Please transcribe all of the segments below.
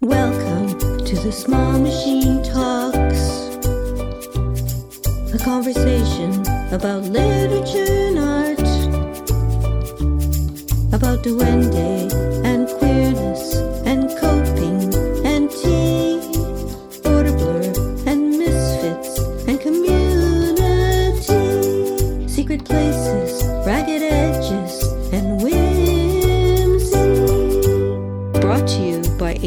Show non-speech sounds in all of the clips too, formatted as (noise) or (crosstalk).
Welcome to the Small Machine Talks, a conversation about literature and art, about duende and queerness and coping and tea, border blur and misfits and community, secret places,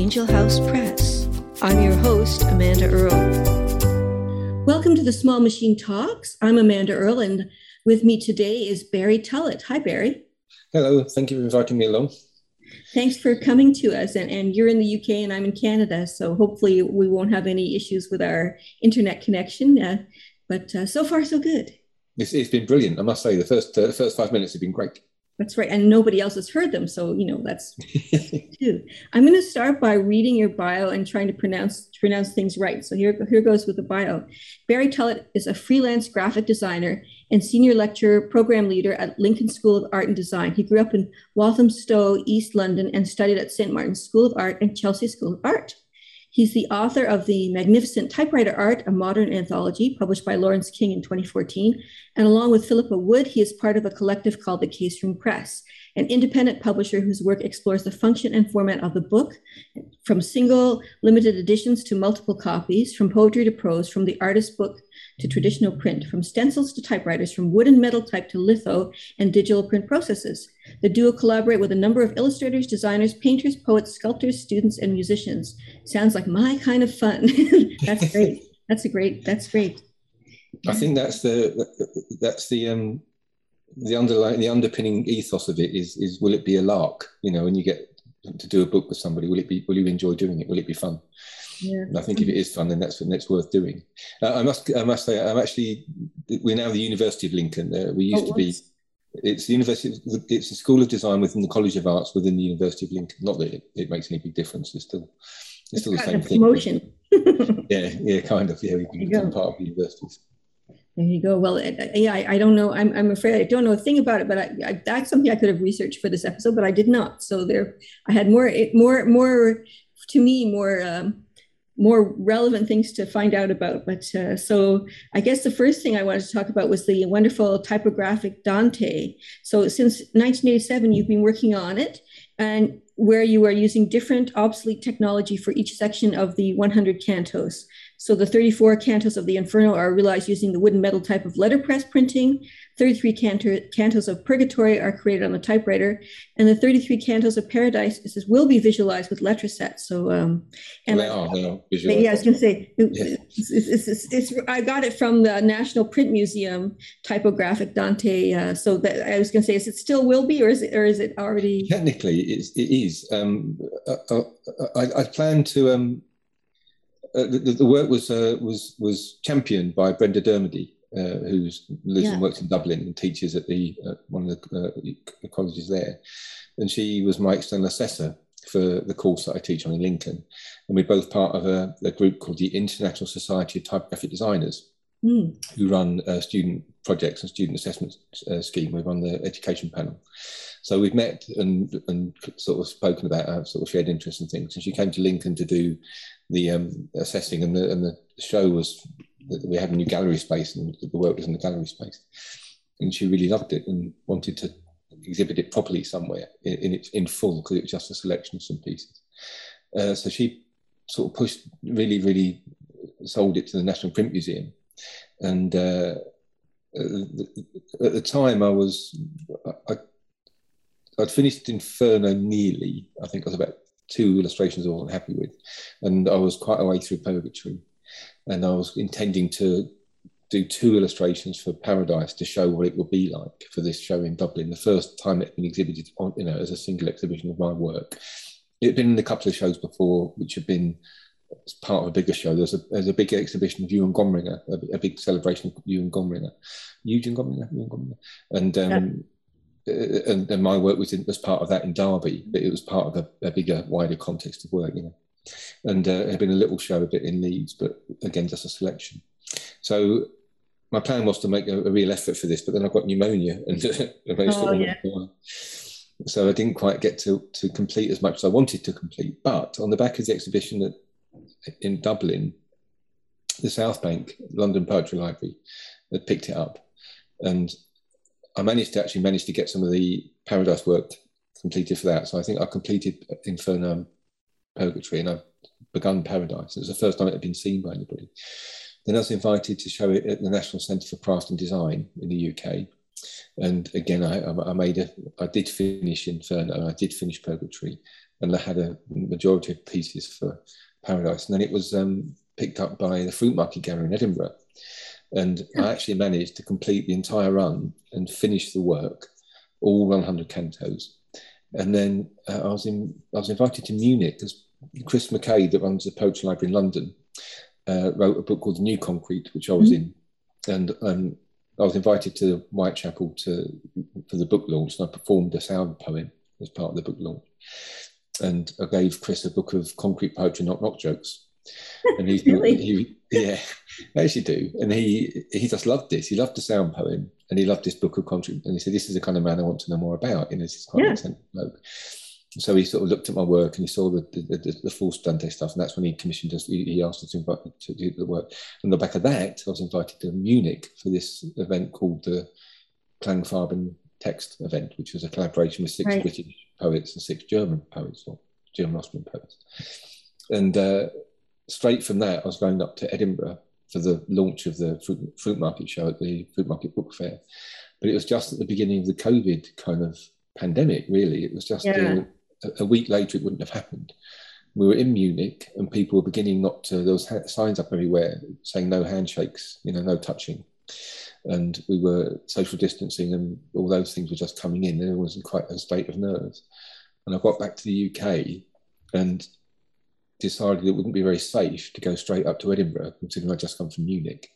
Angel House Press. I'm your host, Amanda Earl. Welcome to the Small Machine Talks. I'm Amanda Earl, and with me today is Barrie Tullett. Hi, Barrie. Hello, thank you for inviting me along. Thanks for coming to us. And, and you're in the UK and I'm in Canada, so hopefully we won't have any issues with our internet connection. Uh, but uh, so far, so good. It's, it's been brilliant, I must say. The first uh, the first five minutes have been great. That's right. And nobody else has heard them. So, you know, that's (laughs) too. I'm going to start by reading your bio and trying to pronounce pronounce things right. So here, here goes with the bio. Barrie Tullett is a freelance graphic designer and senior lecturer program leader at Lincoln School of Art and Design. He grew up in Walthamstow, East London, and studied at St. Martin's School of Art and Chelsea School of Art. He's the author of The Magnificent Typewriter Art, a modern anthology published by Laurence King in 2014. And along with Philippa Wood, he is part of a collective called the Case Room Press, an independent publisher whose work explores the function and format of the book, from single limited editions to multiple copies, from poetry to prose, from the artist book to traditional print, from stencils to typewriters, from wood and metal type to litho and digital print processes. The duo collaborate with a number of illustrators, designers, painters, poets, sculptors, students, and musicians. Sounds like my kind of fun. (laughs) that's great. That's a great. That's great. I think that's the that's the um the underlying the underpinning ethos of it is is will it be a lark? You know, when you get to do a book with somebody, will it be will you enjoy doing it? Will it be fun? Yeah. And I think if it is fun, then that's that's worth doing. Uh, I must I must say I'm actually we're now the University of Lincoln. Uh, we used Oh, to be. It's the university. It's a school of design within the College of Arts within the University of Lincoln. Not that it, it makes any big difference. It's still it's, It's still the same of thing. promotion. (laughs) Yeah, yeah, kind of. Yeah, we can become part of the universities. There you go. Well, I- I- yeah, I, I don't know. I'm, I'm afraid I don't know a thing about it, but I, I, that's something I could have researched for this episode, but I did not. So there, I had more, it, more, more, to me, more, um, more relevant things to find out about. But uh, so I guess the first thing I wanted to talk about was the wonderful typographic Dante. So since 1987, you've been working on it, and where you are using different obsolete technology for each section of the 100 cantos. So the 34 cantos of the Inferno are realized using the wooden metal type of letterpress printing. 33 canto, cantos of Purgatory are created on the typewriter, and the 33 cantos of Paradise is, will be visualized with Letrasets. So, um, and they are, they are yeah, I was going to say, it- Yeah. it's, it's, it's, it's, I got it from the National Print Museum typographic Dante. Uh, so that I was going to say, is it still will be, or is it, or is it already? Technically, it's, it is. Um, uh, uh, I, I plan to. Um, uh, the, the work was uh, was was championed by Brenda Dermody, uh, who lives Yeah. and works in Dublin and teaches at the uh, one of the, uh, the colleges there, and she was my external assessor for the course that I teach on in Lincoln, and we're both part of a, a group called the International Society of Typographic Designers, Hmm. who run uh, student projects and student assessment uh, scheme. We're on the education panel. So we've met and, and sort of spoken about our sort of shared interests and things. And she came to Lincoln to do the um, assessing, and the, and the show was that we had a new gallery space, and the work was in the gallery space. And she really loved it and wanted to exhibit it properly somewhere in, in its in full because it was just a selection of some pieces. Uh, so she sort of pushed, really, really sold it to the National Print Museum and uh, at the time I was I, I'd finished Inferno nearly. I think I was about two illustrations I wasn't happy with, and I was quite a way through Purgatory, and I was intending to do two illustrations for Paradise to show what it would be like for this show in Dublin. The first time it had been exhibited on, you know, as a single exhibition of my work. It had been in a couple of shows before, which had been part of a bigger show. There's a there's a big exhibition of Ewan Gomringer, a, a big celebration of Ewan Gomringer, Eugene Gomringer, Ewan Gomringer, and um, uh, and, and my work was in, was part of that in Derby, but it was part of a, a bigger, wider context of work, you know. And uh, had been a little show a bit in Leeds, but again, just a selection. So my plan was to make a, a real effort for this, but then I got pneumonia and, (laughs) Oh, of yeah. so I didn't quite get to, to complete as much as I wanted to complete. But on the back of the exhibition at, in Dublin, the South Bank London Poetry Library had picked it up, and I managed to actually manage to get some of the Paradise work completed for that. So I think I completed Inferno Purgatory and I've begun Paradise. It was the first time it had been seen by anybody. Then I was invited to show it at the National Centre for Craft and Design in the UK. And again, I, I made a, I did finish Inferno, I did finish Purgatory, and I had a majority of pieces for Paradise. And then it was um, picked up by the Fruit Market Gallery in Edinburgh. And I actually managed to complete the entire run and finish the work, all 100 cantos. And then uh, I was in, I was invited to Munich because Chris McCabe, that runs the Poetry Library in London, uh, wrote a book called The New Concrete, which I was mm-hmm. in, and um, I was invited to Whitechapel to for the book launch, and I performed a sound poem as part of the book launch. And I gave Chris a book of concrete poetry, knock knock jokes. (laughs) And he's really? he, yeah, (laughs) I actually do. And he he just loved this. He loved the sound poem, and he loved this book of concrete. And he said, "This is the kind of man I want to know more about." You know, this quite yeah. bloke so he sort of looked at my work and he saw the the, the, the full Dante stuff, and that's when he commissioned us. He, he asked us to invite to do the work. And on the back of that, I was invited to Munich for this event called the Klangfarben Text event, which was a collaboration with six right. British poets and six German poets or German Austrian poets. And uh, straight from that, I was going up to Edinburgh for the launch of the fruit, fruit market show at the Fruit Market Book Fair. But it was just at the beginning of the COVID kind of pandemic, really. It was just yeah. uh, a week later, it wouldn't have happened. We were in Munich, and people were beginning not to. There was ha- signs up everywhere saying no handshakes, you know, no touching, and we were social distancing, and all those things were just coming in. There was in quite a state of nerves. And I got back to the UK, and decided it wouldn't be very safe to go straight up to Edinburgh, considering I'd just come from Munich.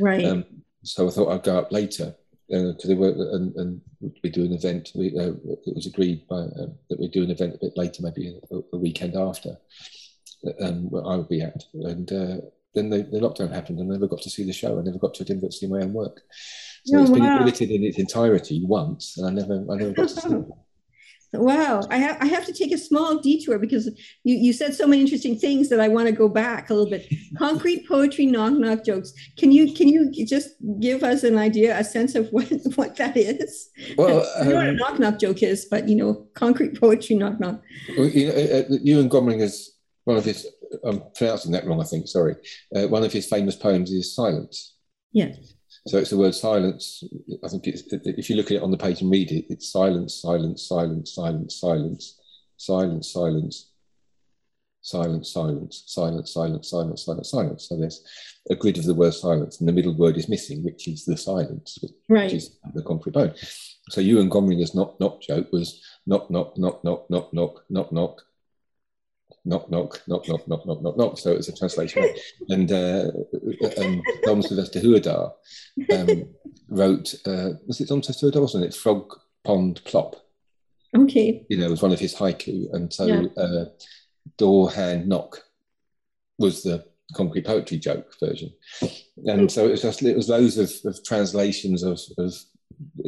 Right. Um, so I thought I'd go up later because uh, they were and, and we do an event. We, uh, it was agreed by uh, that we'd do an event a bit later, maybe a, a weekend after, um, where I would be at. And uh, then the, the, lockdown happened, and I never got to see the show. I never got to Edinburgh to see my own work. So oh, it's been wow. limited in its entirety once, and I never, I never got to see it. Wow, I have I have to take a small detour because you, you said so many interesting things that I want to go back a little bit. (laughs) Concrete poetry, knock knock jokes. Can you can you just give us an idea, a sense of what (laughs) what that is? Well, I know what a um, knock knock joke is, but you know, concrete poetry, knock knock. Well, you know, uh, uh Ewan Gomring is one of his. I'm pronouncing that wrong, I think. Sorry. Uh, one of his famous poems is Silence. Yes. So it's the word silence. I think it's, if you look at it on the page and read it, it's silence, silence, silence, silence, silence, silence, silence, silence, silence, silence, silence, silence, silence, silence. So there's a grid of the word silence, and the middle word is missing, which is the silence, which right. is the concrete bone. So Ewan Gomringer's knock knock joke was knock knock knock knock knock knock knock knock knock, knock, knock, knock, knock, knock, knock, knock. So it's a translation. and uh, um, Dom Sylvester Houédard um, wrote, uh, was it Dom Sylvester Houédard, wasn't it? Frog Pond Plop. Okay. You know, it was one of his haiku. And so yeah. uh, door, hand, knock was the concrete poetry joke version. And so it was just, it was loads of, of translations of, of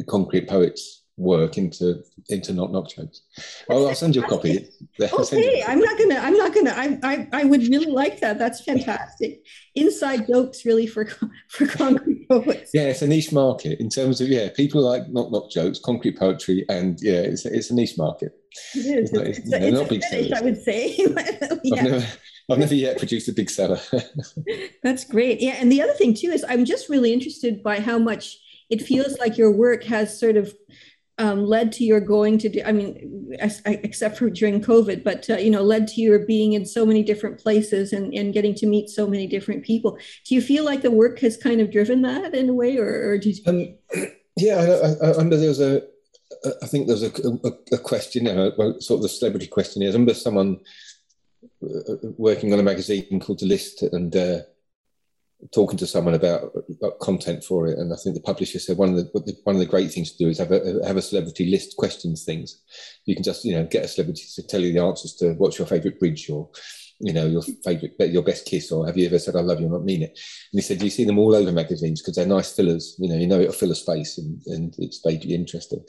concrete poets work into into knock knock jokes. I'll, I'll send you a copy. (laughs) (laughs) okay, I'm not gonna. I'm not gonna. I, I I would really like that. That's fantastic. Inside jokes, really for for concrete poets. Yeah, it's a niche market in terms of yeah, people like knock knock jokes, concrete poetry, and yeah, it's it's a niche market. It is. It's, it's, it's, not big sellers. I would say. (laughs) yeah. I've never. I've never yet produced a big seller. That's great. Yeah, and the other thing too is I'm just really interested by how much it feels like your work has sort of um, led to your going to do i mean except for during covid but uh, you know led to your being in so many different places and, and getting to meet so many different people do you feel like the work has kind of driven that in a way or, or do you um, (clears throat) yeah I, I, remember there was a I think there's a, a, a question, you know, sort of the celebrity question is. I remember someone uh, working on a magazine called The List, and uh, talking to someone about, about, content for it, and I think the publisher said one of the one of the great things to do is have a have a celebrity list questions things. You can just you know get a celebrity to tell you the answers to what's your favourite bridge or you know your favourite your best kiss or have you ever said I love you and not mean it. And he said you see them all over magazines because they're nice fillers. You know you know it'll fill a space and, and it's vaguely interesting.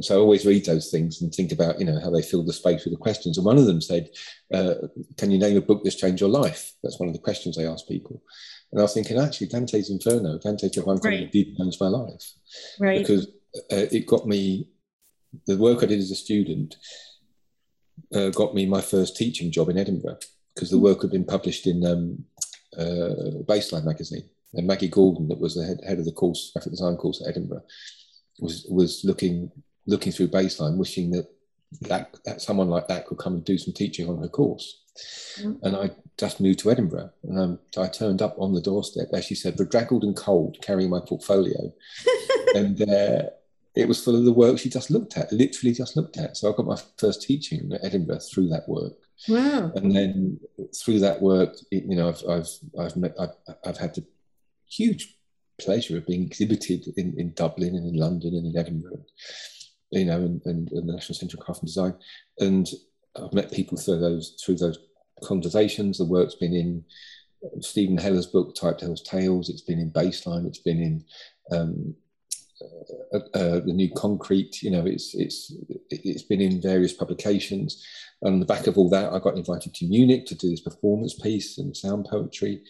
so I always read those things and think about, you know, how they fill the space with the questions. And one of them said, uh, "Can you name a book that's changed your life?" That's one of the questions I ask people. And I was thinking, actually, Dante's Inferno, Dante Divine Comedy right. did change my life, right? Because uh, it got me the work I did as a student uh, got me my first teaching job in Edinburgh because the work had been published in um, uh, Baseline magazine. And Maggie Gordon, that was the head, head of the course, graphic design course at Edinburgh, was was looking looking through Baseline, wishing that, that that someone like that could come and do some teaching on her course. Mm-hmm. And I just moved to Edinburgh, and um, I turned up on the doorstep, as she said, bedraggled and cold, carrying my portfolio, (laughs) and uh, it was full of the work she just looked at, literally just looked at. So I got my first teaching at Edinburgh through that work. Wow! And then through that work, it, you know, I've I've I've, met, I've I've had the huge pleasure of being exhibited in, in Dublin and in London and in Edinburgh, you know, and, and, and the National Centre of Craft and Design. And I've met people through those through those conversations. The work's been in Steven Heller's book, Type Tells Tales. It's been in Baseline. It's been in um, uh, uh, the new concrete. You know, it's it's it's been in various publications. And on the back of all that, I got invited to Munich to do this performance piece and sound poetry.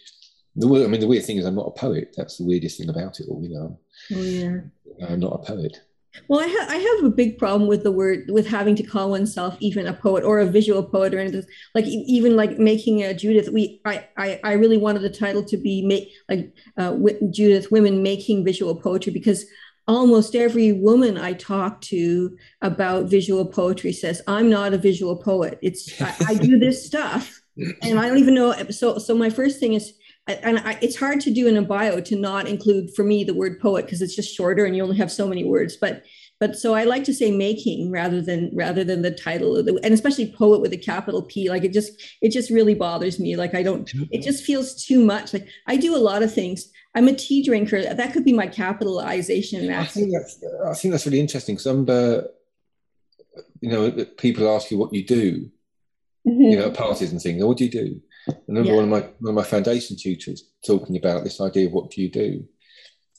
The I mean, the weird thing is, I'm not a poet. That's the weirdest thing about it all. You know, oh, yeah. I'm not a poet. Well, I, ha- I have a big problem with the word with having to call oneself even a poet or a visual poet or anything like even like making a Judith. We I I, I really wanted the title to be make like uh, Judith women making visual poetry because almost every woman I talk to about visual poetry says I'm not a visual poet. It's I, I do this (laughs) stuff and I don't even know. So so my first thing is and I, it's hard to do in a bio to not include for me the word poet because it's just shorter and you only have so many words. But but so i like to say making rather than rather than the title the, and especially poet with a capital p like it just it just really bothers me. Like i don't it just feels too much. Like i do a lot of things. I'm a tea drinker. That could be my capitalization i think that's i think that's really interesting because i'm uh, you know people ask you what you do mm-hmm. you know parties and things what do you do I remember yeah. one of my one of my foundation tutors talking about this idea of what do you do,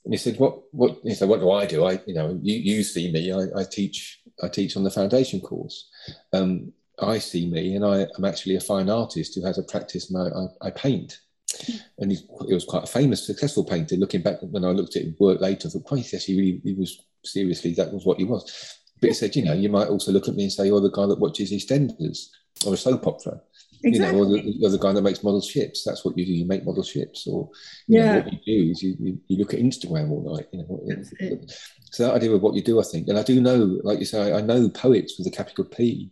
and he said, "What what?" He said, "What do I do? I you know you, you see me. I, I teach I teach on the foundation course. Um, I see me, and I, am actually a fine artist who has a practice, and I, I, I paint." And he, he, was quite a famous, successful painter. Looking back, when I looked at his work later, I thought, "Christ, yes, he really he was seriously that was what he was." But he said, "You know, you might also look at me and say you're the guy that watches EastEnders or a soap opera." Exactly. You know, or the, or the, guy that makes model ships. That's what you do. You make model ships, or yeah. Know, what you do is you, you, you, look at Instagram all night. You know, so that idea of what you do, I think, and I do know, like you say, I, I know poets with a capital P.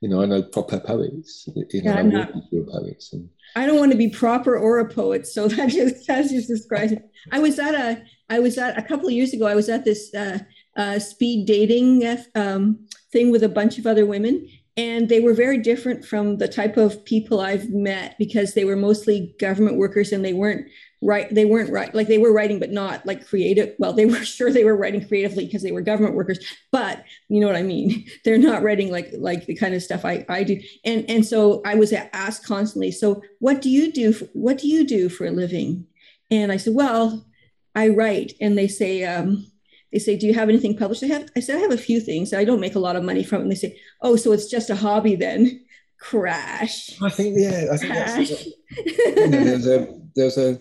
You know, I know proper poets. You know, yeah, I'm not, poets. And, I don't want to be proper or a poet, so (laughs) that just that just describes it. I was at a I was at a couple of years ago. I was at this uh, uh, speed dating um, thing with a bunch of other women, and they were very different from the type of people I've met because they were mostly government workers and they weren't right they weren't right like they were writing but not like creative well they (laughs) were sure they were writing creatively because they were government workers but you know what i mean? (laughs) They're not writing like like the kind of stuff i i do. And and so i was asked constantly so what do you do for, what do you do for a living? And i said well i write. And they say um they say, "Do you have anything published?" I have. I said, "I have a few things. I don't make a lot of money from it." And they say, "Oh, so it's just a hobby then?" (laughs) Crash. I think yeah. I think that's, you know, there's a there's a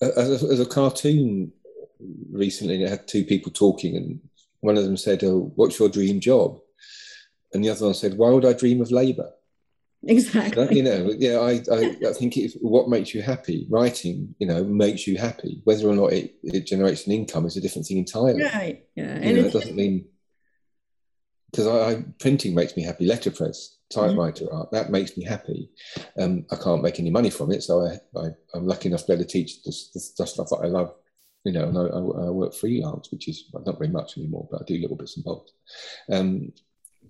a, as a cartoon recently it had two people talking and one of them said oh what's your dream job and the other one said why would i dream of labor (laughs) exactly. You know yeah i i, I think it's what makes you happy. Writing you know makes you happy. Whether or not it, it generates an income is a different thing entirely. Right yeah and know, it doesn't mean because I, I, printing makes me happy. Letterpress typewriter mm-hmm. art that makes me happy. Um, i can't make any money from it so i, I am lucky enough to be able to teach the, the, the stuff that i love you know and I, I, work freelance which is not very much anymore but i do little bits and bobs. Um,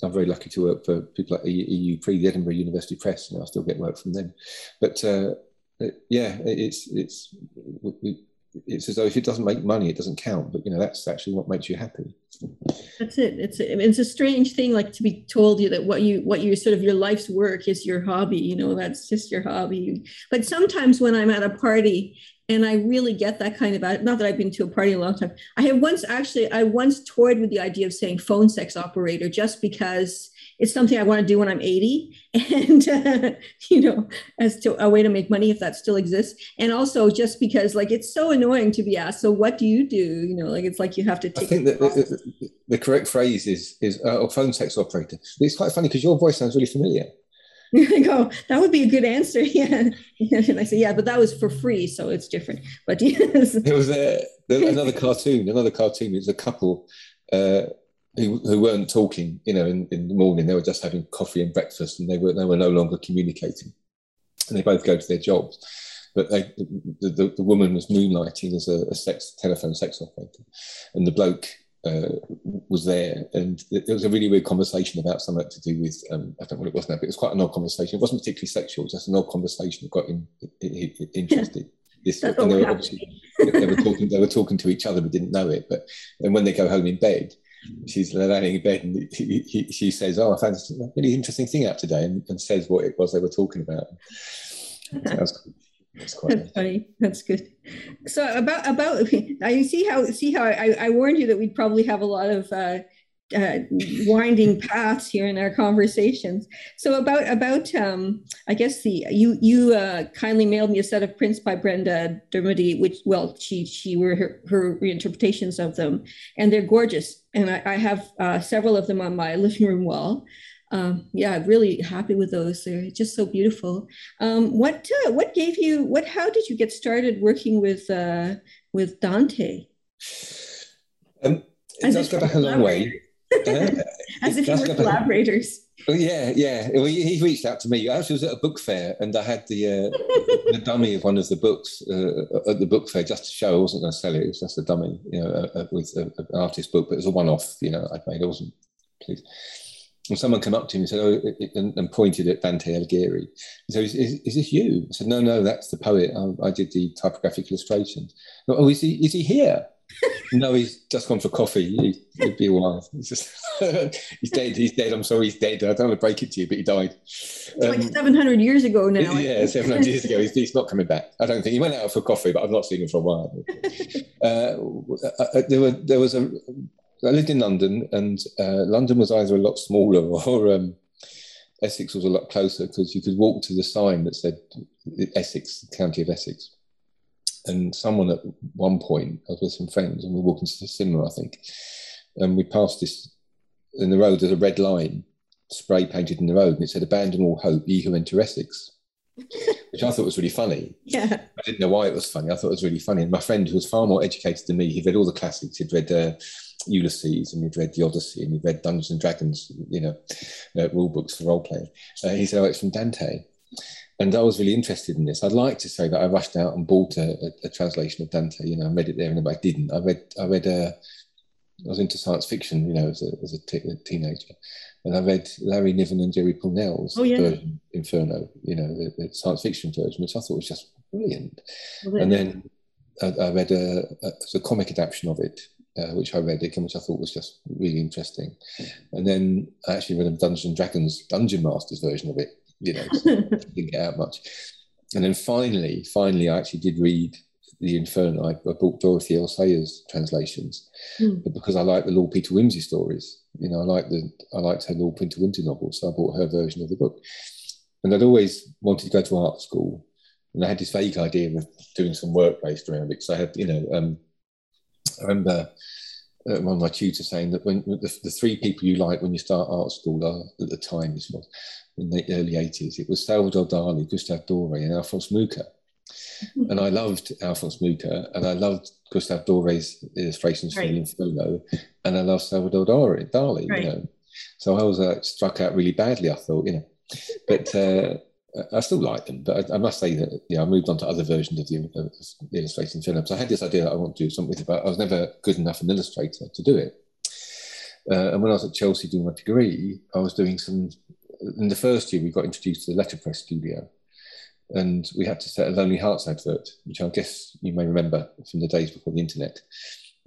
I'm very lucky to work for people like EUP, the Edinburgh University Press, and I still get work from them. But uh, yeah, it's it's it's as though if it doesn't make money, it doesn't count. But you know, that's actually what makes you happy. That's it. It's a, it's a strange thing, like to be told you that what you what you sort of your life's work is your hobby. You know, that's just your hobby. But sometimes when I'm at a party and I really get that kind of not that I've been to a party a long time. I have once actually I once toyed with the idea of saying phone sex operator just because it's something I want to do when I'm 80, (laughs) and uh, you know, as to a way to make money if that still exists, and also just because like it's so annoying to be asked. So what do you do? You know, like it's like you have to. Take I think that the, the, correct phrase is is uh, a phone sex operator. It's quite funny because your voice sounds really familiar. (laughs) I go, that would be a good answer. (laughs) Yeah. (laughs) And I say, yeah, but that was for free, so it's different. But yes. There was a, another cartoon, another cartoon. It's a couple uh, who, who weren't talking, you know, in, in the morning. They were just having coffee and breakfast, and they were they were no longer communicating. And they both go to their jobs, but they, the, the, the woman was moonlighting as a, a sex telephone sex operator, and the bloke uh, was there, and there was a really weird conversation about something to do with um, I don't know what it was now, but it was quite an odd conversation. It wasn't particularly sexual, just an odd conversation that got him interested. (laughs) This, and they were, they were talking. They were talking to each other, but didn't know it. But and when they go home in bed, she's laying in bed and he, he, she says, "Oh, I found a really interesting thing out today," and, and says what it was they were talking about. (laughs) that's, funny. That's good. So about about I see how see how I, I warned you that we'd probably have a lot of. Uh, uh, winding paths here in our conversations. So about about um, I guess the you you uh, kindly mailed me a set of prints by Brenda Dermody, which well she she were her, her reinterpretations of them, and they're gorgeous. And I, I have uh, several of them on my living room wall. Um, yeah, really happy with those. They're just so beautiful. Um, what uh, what gave you what? How did you get started working with uh, with Dante? Um, it does (laughs) go back a long way. As if you were collaborators. Oh, yeah, yeah. Well, he reached out to me. I actually was at a book fair, and I had the uh, the dummy of one of the books uh, at the book fair just to show. I wasn't going to sell it; it was just a dummy, you know, uh, uh with an artist book. But it was a one-off, you know. I'd made. I wasn't pleased. And someone came up to me and said, "Oh," and, and pointed at Dante Alighieri. He said, is, is, is, this you?" I said, "No, no, that's the poet. I, I did the typographic illustrations." Oh, is he? Is he here? (laughs) no, he's just gone for coffee. He, would be a while. He's just (laughs) he's dead. He's dead. I'm sorry, he's dead. I don't want to break it to you, but he died. Um, like 700 years ago now. (laughs) Yeah, 700 years ago. He's, he's, not coming back. I don't think he went out for coffee, but I've not seen him for a while. Uh, uh, uh, there were there was a. I lived in London, and uh, London was either a lot smaller (laughs) or um, Essex was a lot closer because you could walk to the sign that said Essex, County of Essex and someone at one point, I was with some friends and we were walking to the cinema, I think, and we passed this in the road. There's a red line spray painted in the road, and it said "Abandon all hope, ye who enter Essex," (laughs) which I thought was really funny. Yeah, I didn't know why it was funny. I thought it was really funny. And my friend, who was far more educated than me, he read all the classics. He'd read. Uh, Ulysses and he'd read the Odyssey and he'd read Dungeons and Dragons, you know, uh, rule books for role playing. Uh, he said, "Oh, it's from Dante." and I was really interested in this. I'd like to say that I rushed out and bought a, a, a translation of Dante. You know, I read it there, and I didn't. I read, I read, uh, I was into science fiction. You know, as a, as a, t- a teenager, and I read Larry Niven and Jerry Pournelle's oh, yeah. version, Inferno. You know, the, the, science fiction version, which I thought was just brilliant. Well, and then I, I read a, a, a, comic adaptation of it. Uh, which I read again, which I thought was just really interesting, and then I actually read a Dungeons and Dragons Dungeon Masters version of it, you know, (laughs) didn't get out much. And then finally, finally, I actually did read the Inferno. I, I bought Dorothy L. Sayers translations, mm. but because I like the Lord Peter Wimsey stories, you know, I like the I liked her Lord Peter Wimsey novels, so I bought her version of the book. And I'd always wanted to go to art school, and I had this vague idea of doing some work based around it. So I had, you know, um, I remember uh, one of my tutors saying that when the, the, three people you like when you start art school are at the time this was in the early 80s. It was Salvador Dali, Gustave Doré, and Alphonse Mucha. (laughs) And I loved Alphonse Mucha, and I loved Gustave Doré's illustrations right. for Inferno, and I loved Salvador Dali, Dali right. you know. So I was uh, struck out really badly, I thought, you know. But uh, I still like them, but I, I, must say that yeah, I moved on to other versions of the, of the illustration film. I had this idea that I want to do something but I was never good enough an illustrator to do it. Uh, and when I was at Chelsea doing my degree, I was doing some in the first year, we got introduced to the letterpress studio. and we had to set a Lonely Hearts advert, which I guess you may remember from the days before the internet.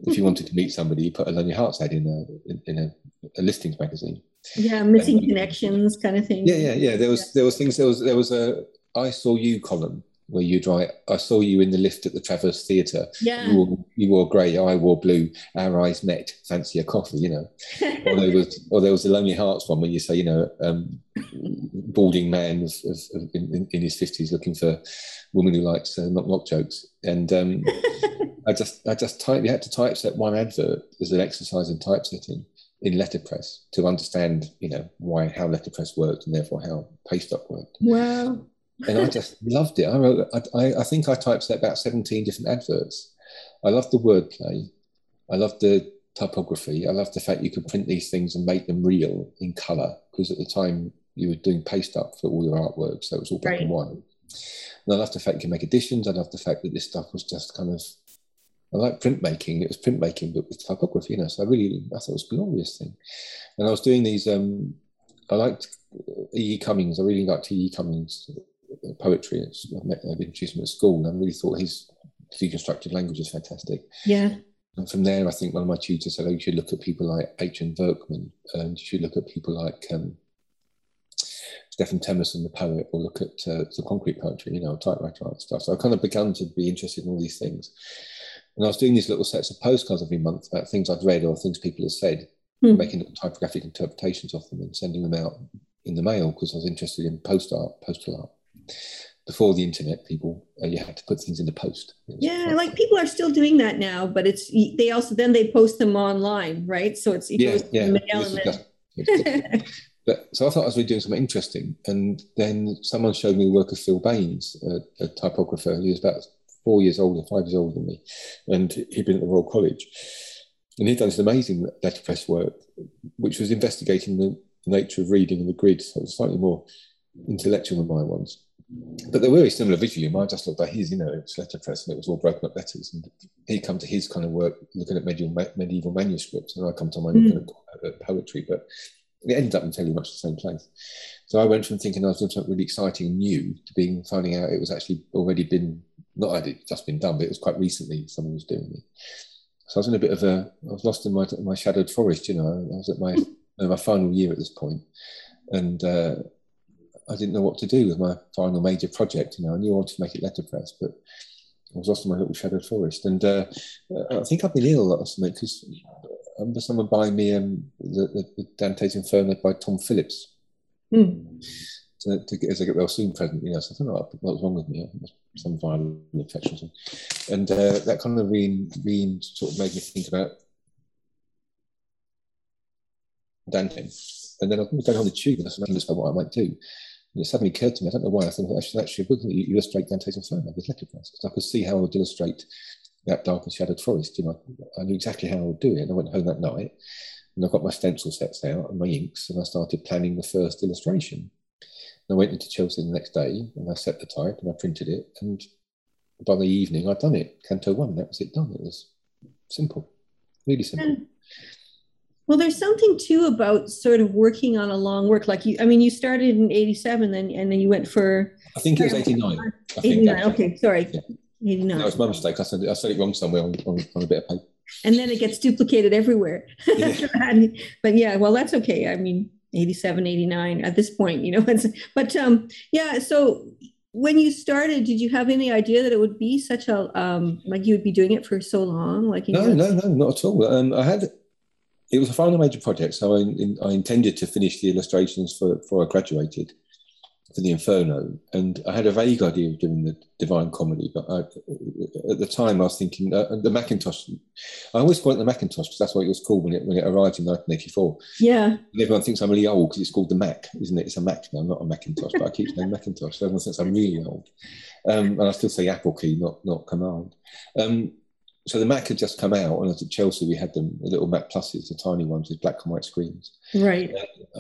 If you wanted to meet somebody, you put a Lonely Hearts ad in a in, in a, a, listings magazine. Yeah, missing and, connections kind of thing. Yeah, yeah, yeah. There was yeah. there was things. There was there was a I saw you column where you'd write, I saw you in the lift at the Traverse Theatre. Yeah. You wore, you wore grey, I wore blue, our eyes met, fancy a coffee, you know. (laughs) or there was or there was the Lonely Hearts one where you say, you know, um, balding man of, of, of in, in, his 50s looking for a woman who likes uh, knock knock jokes. And um, (laughs) I just I just type you had to typeset one advert as an exercise in typesetting in letterpress to understand, you know, why how letterpress worked and therefore how paste up worked. Wow and I just (laughs) loved it. I wrote, I, I think I typeset about 17 different adverts. I loved the wordplay. I loved the typography. I loved the fact you could print these things and make them real in color because at the time you were doing paste up for all your artwork, so it was all black right. and white. And I loved the fact you could make editions. I loved the fact that this stuff was just kind of, I like printmaking. It was printmaking, but with typography, you know. So I really, I thought it was a glorious thing. And I was doing these. um I liked E. E. Cummings. I really liked E. E. Cummings poetry. I've, met, I've introduced him at school, and I really thought his deconstructed language is fantastic. Yeah. And from there, I think one of my tutors said, "Oh, you should look at people like H. N. Werkman, and you should look at people like um, Stefan Themerson, the poet, or look at uh, the concrete poetry, you know, typewriter art stuff." So I kind of began to be interested in all these things, and I was doing these little sets of postcards every month about things I'd read or things people had said, mm. making typographic interpretations of them and sending them out in the mail because I was interested in post art, postal art before the internet, people uh, you had to put things in the post. Yeah, like people are still doing that now, but it's they also then they post them online, right? So it's yeah, yeah. Then... (laughs) but so I thought I was really doing something interesting, and then someone showed me the work of Phil Baines, a, a typographer. He was about four years older, five years older than me, and he'd been at the Royal College, and he'd done this amazing letterpress work, which was investigating the nature of reading and the grid. So it was slightly more intellectual than my ones. But they were very similar visually. Mine just looked like his, you know, it was letterpress and it was all broken up letters. And he'd come to his kind of work looking at medieval, medieval manuscripts, and I come to mine mm. looking at, poetry. But it ended up in fairly much the same place. So I went from thinking I was doing something really exciting and new to being finding out it was actually already been not had just been done, but it was quite recently someone was doing it. So I was in a bit of a I was lost in my my shadowed forest, you know. I was at my my final year at this point, and uh, I didn't know what to do with my final major project. You know, I knew I wanted to make it letterpress, but I was lost in my little shadowed forest. And uh, I think I've been ill last night because Remember someone by me um, the, the, Dante's Inferno by Tom Phillips. Mm. To, to, get as I get well soon present, you know, so I don't know what, what wrong with me. Some viral infection, and uh, that kind of re, re sort of made me think about Dante. And then I was going on the tube and I was thinking about what I might do. And it suddenly occurred to me, I don't know why, I thought I should actually illustrate Dante's Inferno with letterpress because I could see how I would illustrate that dark and shadowed forest. You know, I knew exactly how I would do it. And I went home that night and I got my stencil sets out and my inks and I started planning the first illustration. And I went into Chelsea the next day and I set the type and I printed it. And by the evening, I'd done it. Canto one, that was it done. It was simple, really simple. Well, there's something too about sort of working on a long work. Like you, I mean, you started in '87, then and then you went for. I think it was '89. '89. Okay, sorry. Yeah. 89. That was my mistake. I said I said it wrong somewhere on, on, on a bit of paper. And then it gets duplicated everywhere. Yeah. (laughs) but yeah, well, that's okay. I mean, 87, 89 at this point, you know. (laughs) but um, yeah, so when you started, did you have any idea that it would be such a um, like you would be doing it for so long? Like no, know? no, no, not at all. Um, I had it was a final major project, so I, I intended to finish the illustrations for before I graduated for the Inferno, and I had a vague idea of doing the Divine Comedy, but I, at the time I was thinking uh, the Macintosh. I always call it the Macintosh because that's what it was called when it when it arrived in 1984. Yeah, and everyone thinks I'm really old because it's called the Mac, isn't it? It's a Mac now, not a Macintosh, but I keep saying Macintosh. So everyone thinks I'm really old, um, and I still say Apple key, not not Command. Um, so the Mac had just come out, and at Chelsea we had them, the little Mac Pluses, the tiny ones with black and white screens. Right.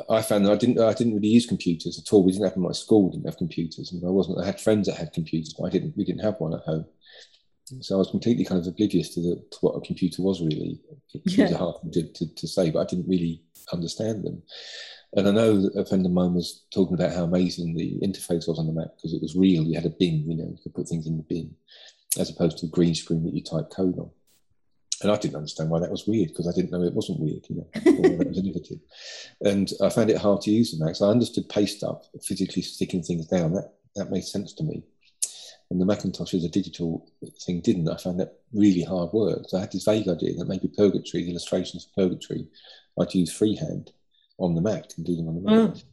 I found that I didn't, I didn't really use computers at all. We didn't have them. My school didn't have computers, and I wasn't. I had friends that had computers, but I didn't. We didn't have one at home. So I was completely kind of oblivious to, the, to what a computer was really. It yeah. was hard to, to, to say, but I didn't really understand them. And I know that a friend of mine was talking about how amazing the interface was on the Mac because it was real. You had a bin, you know, you could put things in the bin, as opposed to the green screen that you type code on. And I didn't understand why that was weird because I didn't know it wasn't weird, you know, (laughs) that was innovative. And I found it hard to use the Mac. So I understood paste up, physically sticking things down. That that made sense to me. And the Macintosh as a digital thing didn't. I found that really hard work. So I had this vague idea that maybe Purgatory, the illustrations for Purgatory, I'd use freehand on the Mac and do them on the Mac. Mm.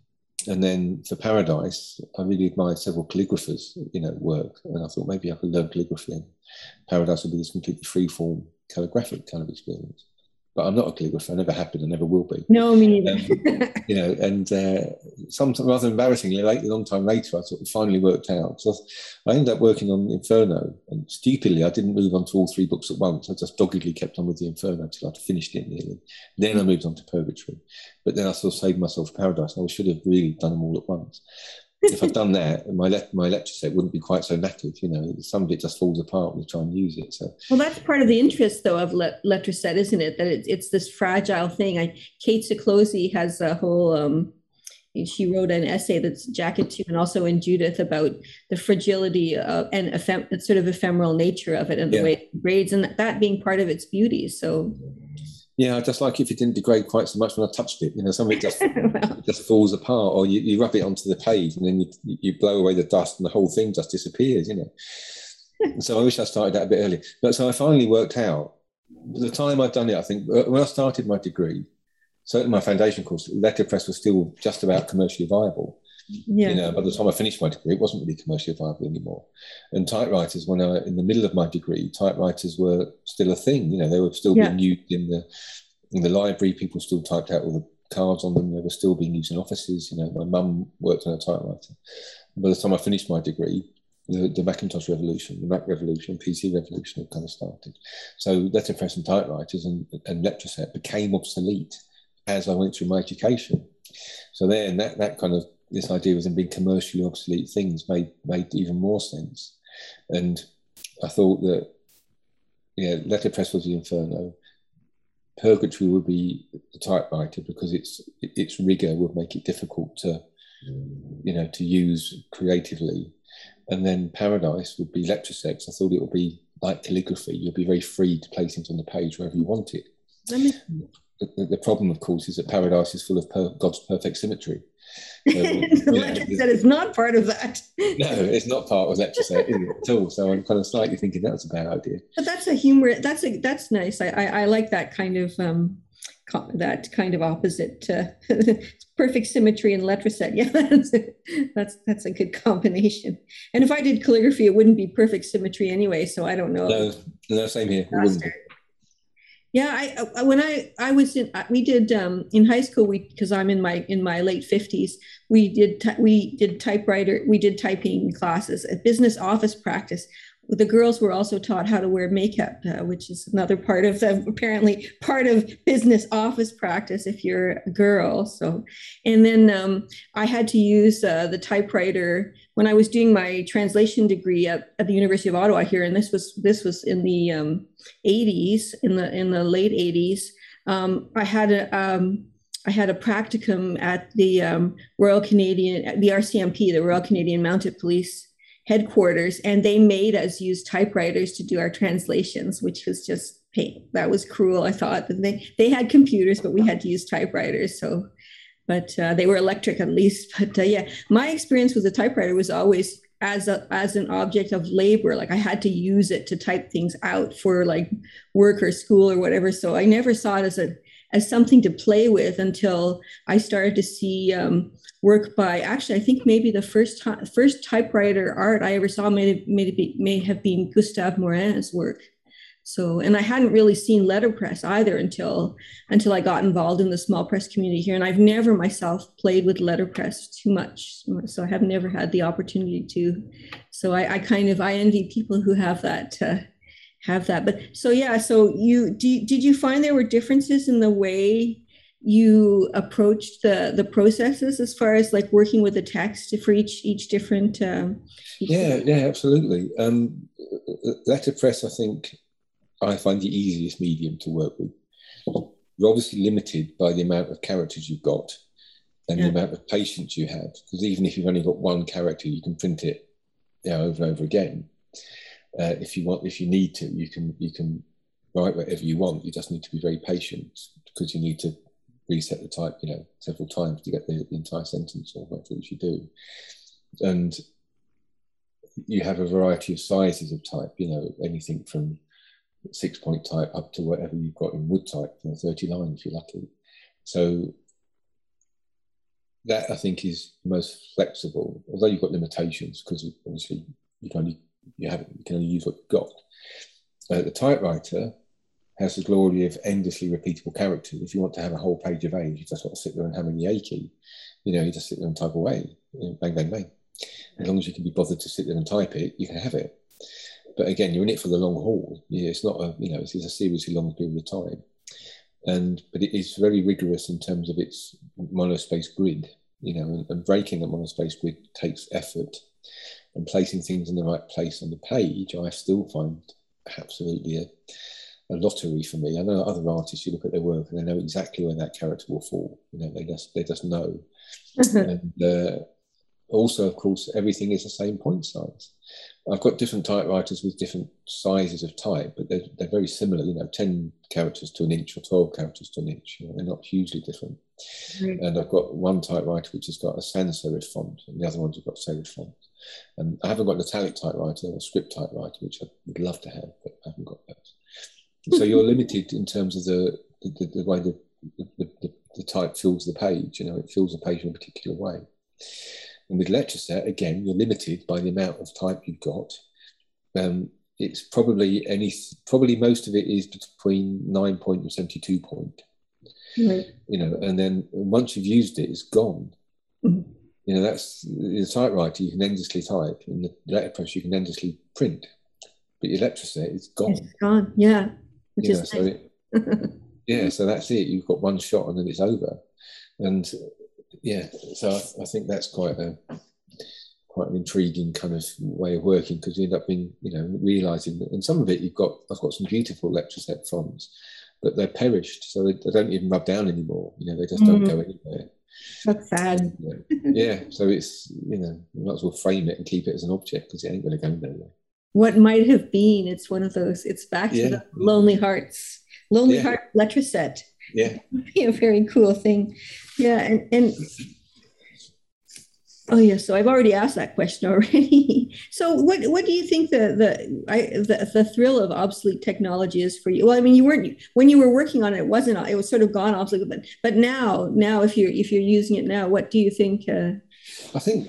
And then for Paradise, I really admired several calligraphers, you know, work. And I thought maybe I could learn calligraphy and Paradise would be this completely free form calligraphic kind of experience but I'm not a calligrapher. I never have been. I never will be. No, me neither. Um, (laughs) you know, and uh, sometimes rather embarrassingly, late, a long time later, I sort of finally worked out. So I ended up working on Inferno, and stupidly, I didn't move on to all three books at once. I just doggedly kept on with the Inferno until I'd finished it nearly. Then I moved on to Purgatory, but then I sort of saved myself Paradise. I should have really done them all at once if I'd done that, my le- my Letraset wouldn't be quite so knackered. You know, some of it just falls apart when you try and use it. So, well, that's part of the interest, though, of le- Letraset, isn't it? That it's, it's this fragile thing. I Kate Siklosi has a whole. Um, she wrote an essay that's Jacket Two, and also in Judith about the fragility of, and ephem- sort of ephemeral nature of it, and the way it grades, and that being part of its beauty. So, yeah, just like if it didn't degrade quite so much when I touched it, you know, something just (laughs) well. just falls apart, or you, you rub it onto the page and then you, you blow away the dust and the whole thing just disappears, you know. (laughs) so I wish I started that a bit earlier. But so I finally worked out the time I'd done it. I think when I started my degree, certainly my foundation course, letterpress was still just about commercially viable. Yeah. You know, by the time I finished my degree, it wasn't really commercially viable anymore. And typewriters, when I was in the middle of my degree, typewriters were still a thing. You know, they were still yeah. being used in the in the library. People still typed out all the cards on them. They were still being used in offices. You know, my mum worked on a typewriter. By the time I finished my degree, the, the Macintosh revolution, the Mac revolution, PC revolution had kind of started. So letterpress and typewriters and, and Letraset became obsolete as I went through my education. So then that, that kind of this idea of them being commercially obsolete things made made even more sense. And I thought that yeah, letterpress was the inferno. Purgatory would be the typewriter because its its rigor would make it difficult to you know to use creatively. And then paradise would be Letraset. I thought it would be like calligraphy. You'd be very free to place things on the page wherever you wanted. The, the, problem, of course, is that paradise is full of per, God's perfect symmetry. Um, Letraset is not part of that. no, it's not part of Letraset at all. So I'm kind of slightly thinking that's a bad idea. But that's a humor. That's a that's nice. I I, I like that kind of um, that kind of opposite. Uh, (laughs) perfect symmetry and Letraset. (laughs) Yeah, that's a, that's that's a good combination. And if I did calligraphy, it wouldn't be perfect symmetry anyway. So I don't know. No, no, same here. Yeah, I uh, when I I was in uh, we did um, in high school we because I'm in my in my late fifties we did we did typewriter we did typing classes at business office practice the girls were also taught how to wear makeup, uh, which is another part of the apparently part of business office practice if you're a girl. So, and then um, I had to use uh, the typewriter when I was doing my translation degree at, at the University of Ottawa here, and this was this was in the um, 80s, in the in the late 80s. Um, I had a um, I had a practicum at the um, Royal Canadian, the RCMP, the Royal Canadian Mounted Police headquarters and they made us use typewriters to do our translations which was just pain that was cruel i thought they they had computers but we had to use typewriters so but uh, they were electric at least (laughs) but uh, yeah my experience with the typewriter was always as a as an object of labor like i had to use it to type things out for like work or school or whatever so i never saw it as a as something to play with until I started to see um, work by actually I think maybe the first first typewriter art I ever saw may have, may, be, may have been Gustave Morin's work. So and I hadn't really seen letterpress either until until I got involved in the small press community here, and I've never myself played with letterpress too much, so I have never had the opportunity to. So I, I kind of I envy people who have that. Uh, have that. But so yeah, so you do, did you find there were differences in the way you approached the the processes as far as like working with the text for each each different um, each yeah different... yeah absolutely um letterpress i think i find the easiest medium to work with you're obviously limited by the amount of characters you've got and yeah. the amount of patience you have. Because even if you've only got one character, you can print it you know, over and over again. Uh, if you want, if you need to, you can you can write whatever you want. You just need to be very patient because you need to reset the type, you know, several times to get the, the entire sentence or whatever it is you do. And you have a variety of sizes of type, you know, anything from six point type up to whatever you've got in wood type, you know, 30 lines if you're lucky. So that I think is most flexible, although you've got limitations because obviously you can only you have you can only use what you've got. Uh, the typewriter has the glory of endlessly repeatable characters. If you want to have a whole page of A's, you just got to sit there and hammer the A key. You know, you just sit there and type away, bang, bang, bang. As long as you can be bothered to sit there and type it, you can have it. But again, you're in it for the long haul. Yeah, it's not a, you know, it's, a seriously long period of time. And, but it is very rigorous in terms of its monospace grid, you know, and, and breaking a monospace grid takes effort and placing things in the right place on the page, I still find absolutely a, a lottery for me. I know other artists, you look at their work and they know exactly where that character will fall. You know, they just they just know. and uh, also, of course, everything is the same point size. I've got different typewriters with different sizes of type, but they're, they're very similar. You know, ten characters to an inch or twelve characters to an inch. You know, they're not hugely different. Mm-hmm. And I've got one typewriter which has got a sans serif font, and the other ones have got serif font. And I haven't got an italic typewriter or script typewriter, which I would love to have, but I haven't got those so you're (laughs) limited in terms of the the, the way the, the, the, the, type fills the page. You know, it fills the page in a particular way. And with Letraset, again, you're limited by the amount of type you've got. Um, it's probably any probably most of it is between nine point and seventy two point. You know, and then once you've used it, it's gone. Mm-hmm. You know, that's the typewriter. You can endlessly type, and the letterpress you can endlessly print. But your Letraset is gone. It's gone. Yeah which is so it, yeah so that's it you've got one shot and then it's over and yeah so I, I think that's quite a quite an intriguing kind of way of working because you end up being you know realizing that and some of it you've got I've got some beautiful Letraset fonts but they're perished so they, they, don't even rub down anymore you know they just don't mm. go anywhere that's sad yeah so it's you know you might as well frame it and keep it as an object because it ain't going to go nowhere what might have been. It's one of those. It's back yeah. to the Lonely Hearts, Lonely yeah. Heart Letraset. Yeah, be a very cool thing. Yeah, and and oh yeah. So I've already asked that question already. (laughs) so what what do you think the the I the, the thrill of obsolete technology is for you? Well, I mean, you weren't when you were working on it. It wasn't. It was sort of gone obsolete, but but now now if you're if you're using it now, what do you think? Uh, I think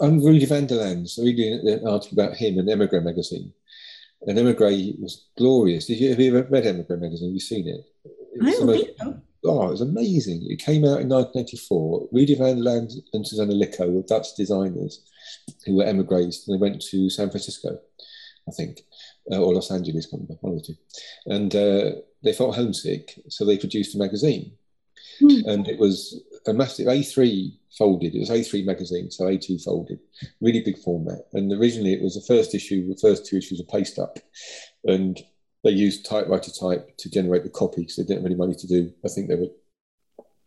I'm Rudy VanderLans reading an article about him in Emigre magazine. And Emigre was glorious. Did you have you ever read Emigre magazine? Have you seen it? It I don't think so. Oh, it was amazing. It came out in 1984. Rudy VanderLans and Zuzana Licko were Dutch designers who were emigres and they went to San Francisco, I think, uh, or Los Angeles, one of the two. And uh, they felt homesick, so they produced a magazine. Mm. And it was a massive A3 folded. It was A3 magazine, so A2 folded, really big format. And originally it was the first issue, the first two issues were paste up. And they used typewriter type to generate the copy because they didn't have any money to do. I think they were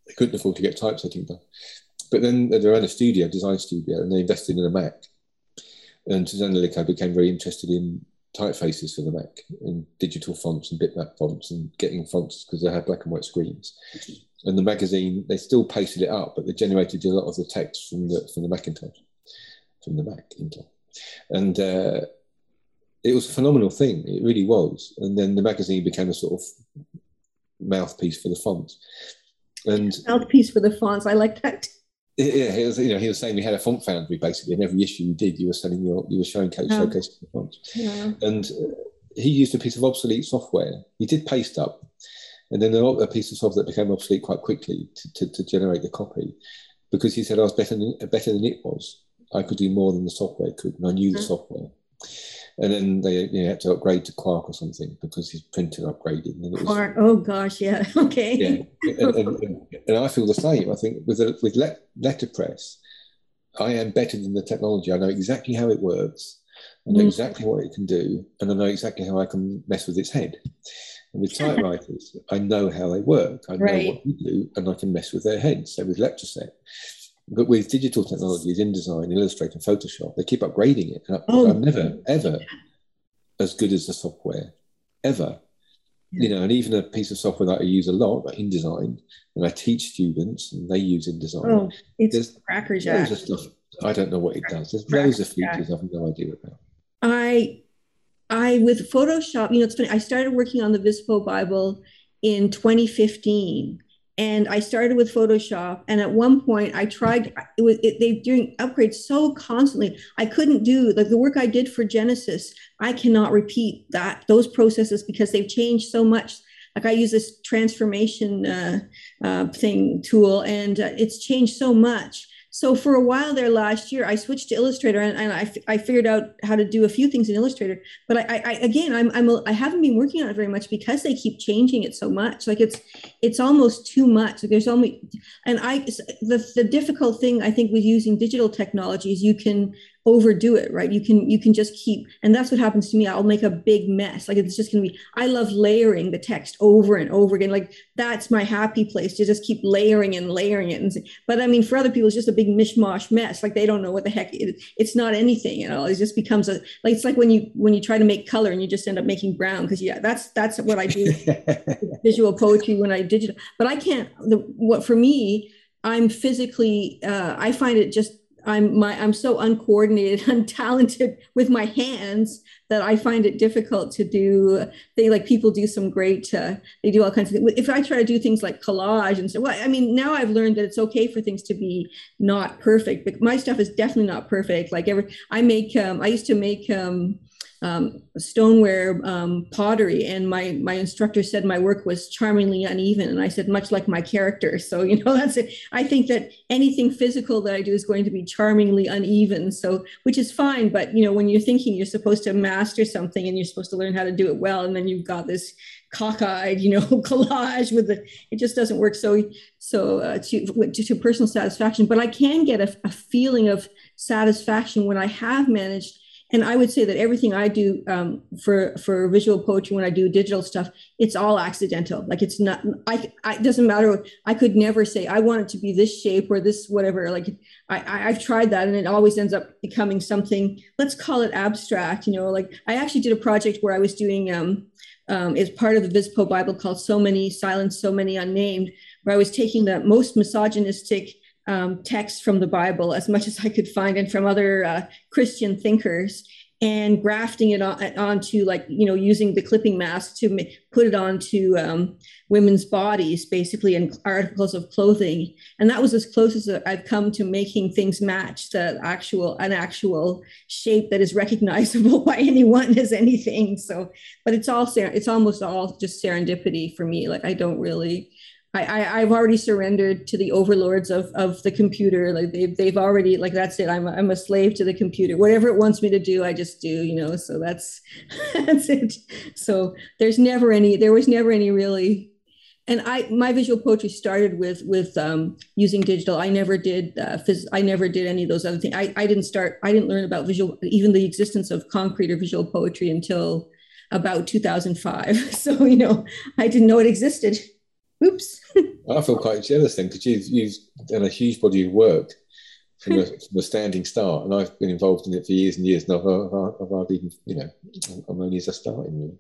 they couldn't afford to get typesetting done. But then they ran a studio, design studio, and they invested in a Mac. And Zuzana Licko became very interested in typefaces for the Mac and digital fonts and bitmap fonts and getting fonts because they had black and white screens and the magazine they still pasted it up, but they generated a lot of the text from the from the Macintosh, from the Mac Intel, and uh, it was a phenomenal thing. It really was. And then the magazine became a sort of mouthpiece for the fonts. And mouthpiece for the fonts. I like that. Yeah, he was, you know, he was saying we had a font foundry basically, and every issue you did, you were selling your, you were showing showcasing the fonts. Yeah. And uh, he used a piece of obsolete software. He did paste up, and then a piece of software that became obsolete quite quickly to, to, to, generate the copy because he said I was better than, better than it was. I could do more than the software could, and I knew the mm. software. And then they you know, had to upgrade to Quark or something because his printer upgraded. And it was, Quark, oh gosh, yeah, (laughs) okay. Yeah, and, and, and, and, I feel the same. I think with a, with let, letterpress, I am better than the technology. I know exactly how it works. I know mm. exactly what it can do, and I know exactly how I can mess with its head And with typewriters, I know how they work. I know Right. what they do, and I can mess with their heads. So with Letraset. But with digital technologies, InDesign, Illustrator, and Photoshop, they keep upgrading it. And I- Oh. I'm never, ever as good as the software, ever. Yeah. You know, and even a piece of software that I use a lot, like InDesign, and I teach students, and they use InDesign. Oh, it's There's crackerjack. loads of stuff. I don't know what it does. There's loads of features I've no idea about. I I with Photoshop, you know, it's funny. I started working on the Vispo Bible in 2015, and I started with Photoshop. And at one point, I tried. It was it, they doing upgrades so constantly. I couldn't do like the work I did for Genesis. I cannot repeat that those processes because they've changed so much. Like I use this transformation uh, uh, thing tool, and uh, it's changed so much. So for a while there last year, I switched to Illustrator and, and I, f- I figured out how to do a few things in Illustrator. But I, I, I again, I'm, I'm a, I haven't been working on it very much because they keep changing it so much. Like it's it's almost too much. Like there's only, and I the the difficult thing I think with using digital technology is you can overdo it, right? You can you can just keep, and that's what happens to me. I'll make a big mess. Like it's just gonna be. I love layering the text over and over again. Like that's my happy place to just keep layering and layering it. And but I mean, for other people, it's just a big mishmash mess. Like they don't know what the heck it, it's not anything. You know, it just becomes a like it's like when you when you try to make color and you just end up making brown because yeah, that's that's what I do (laughs) visual poetry when I digital. But I can't. The what for me, I'm physically. Uh, I find it just. I'm my I'm so uncoordinated, (laughs) untalented with my hands that I find it difficult to do. They like people do some great. Uh, they do all kinds of things. If I try to do things like collage and so, well, I mean, now I've learned that it's okay for things to be not perfect. But my stuff is definitely not perfect. Like every, I make. Um, I used to make. Um, um, stoneware um, pottery, and my my instructor said my work was charmingly uneven, and I said much like my character. (laughs) So you know that's it. I think that anything physical that I do is going to be charmingly uneven. So which is fine, but you know when you're thinking you're supposed to master something and you're supposed to learn how to do it well, and then you've got this cockeyed, (laughs) you know, collage with the it just doesn't work so so uh, to, to, to personal satisfaction. But I can get a, a feeling of satisfaction when I have managed and I would say that everything I do um, for for visual poetry when I do digital stuff, it's all accidental. Like it's not. I, I it doesn't matter. I could never say I want it to be this shape or this whatever. Like I, I've tried that, and it always ends up becoming something. Let's call it abstract. You know, like I actually did a project where I was doing um, um, as part of the Vispo Bible called "So Many Silence, So Many Unnamed," where I was taking the most misogynistic um, text from the Bible as much as I could find and from other uh, Christian thinkers and grafting it on, onto like, you know, using the clipping mask to put it onto um, women's bodies, basically in articles of clothing. And that was as close as I've come to making things match the actual, an actual shape that is recognizable (laughs) by anyone as anything. So, but it's all, it's almost all just serendipity for me. Like I don't really, I, I have already surrendered to the overlords of of the computer. Like they've they've already like that's it. I'm a, I'm a slave to the computer. Whatever it wants me to do, I just do. You know. So that's (laughs) that's it. So there's never any. There was never any really. And I my visual poetry started with with um, using digital. I never did uh, phys- I never did any of those other things. I, I didn't start. I didn't learn about visual even the existence of concrete or visual poetry until about 2005. (laughs) So you know I didn't know it existed. Oops. (laughs) I feel quite jealous then because you've, you've done a huge body of work from a, from a standing start, and I've been involved in it for years and years. And I've, I've, I've hardly even, you know, I'm only just starting. Really.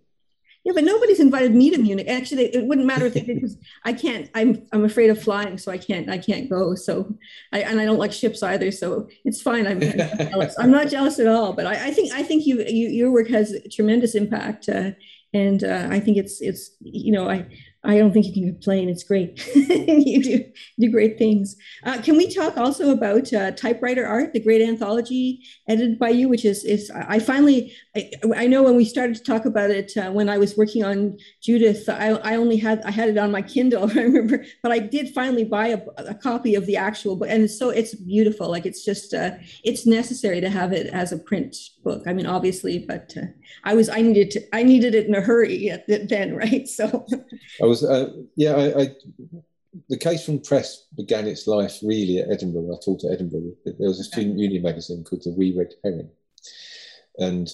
Yeah, but nobody's invited me to Munich. Actually, it wouldn't matter if they did because I can't. I'm I'm afraid of flying, so I can't. I can't go. So, I and I don't like ships either. So it's fine. I'm, I'm not jealous. I'm not jealous at all. But I, I think I think you, you your work has tremendous impact, uh, and uh, I think it's it's you know I I don't think you can complain. It's great. (laughs) you do do great things. Uh, can we talk also about uh, typewriter art, the great anthology edited by you, which is is I finally I, I know when we started to talk about it uh, when I was working on Judith, I, I only had I had it on my Kindle. (laughs) I remember, but I did finally buy a, a copy of the actual book, and so it's beautiful. Like it's just uh, it's necessary to have it as a print book. I mean, obviously, but uh, I was I needed to I needed it in a hurry at then, (laughs) right? So. I was, uh, yeah, I, I, the Caseroom Press began its life really at Edinburgh. I taught at Edinburgh. There was a student union magazine called the Wee Red Herring. And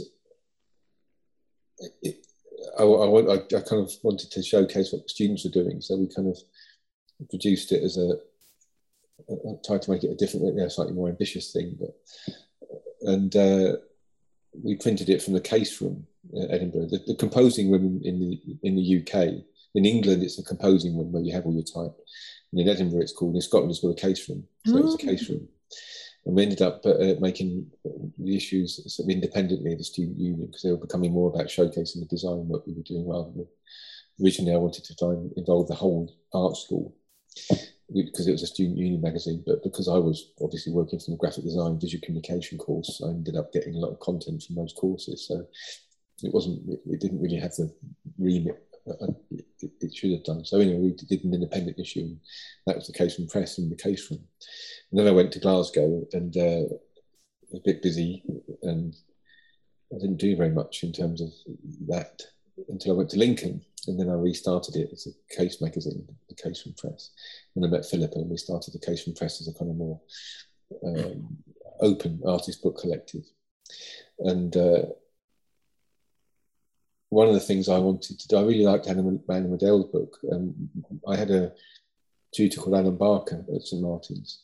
it, I, I, I, kind of wanted to showcase what the students were doing, so we kind of produced it as a, a tried to make it a different, you know, slightly more ambitious thing, but and uh, we printed it from the case room at Edinburgh, the, the, composing room in the in the UK. In England, it's a composing room where you have all your type, and in Edinburgh, it's called. In Scotland, it's called a case room, so oh. it's a case room and we ended up uh, making the issues sort of independently of the student union because they were becoming more about showcasing the design work we were doing rather than originally I wanted to try and involve the whole art school because it was a student union magazine, but because I was obviously working from the graphic design visual communication course, I ended up getting a lot of content from those courses. So it wasn't, it didn't really have the remit it, it, should have done. So anyway, we did an independent issue. And that was the Caseroom Press and the case from. And then I went to Glasgow and uh, a bit busy, and I didn't do very much in terms of that until I went to Lincoln, and then I restarted it as a case magazine, the Caseroom Press. And I met Philippa, and we started the Caseroom Press as a kind of more um, open artist book collective. And uh, one of the things I wanted to do, I really liked Alan Riddell's book. Um, I had a tutor called Alan Barker at St Martin's,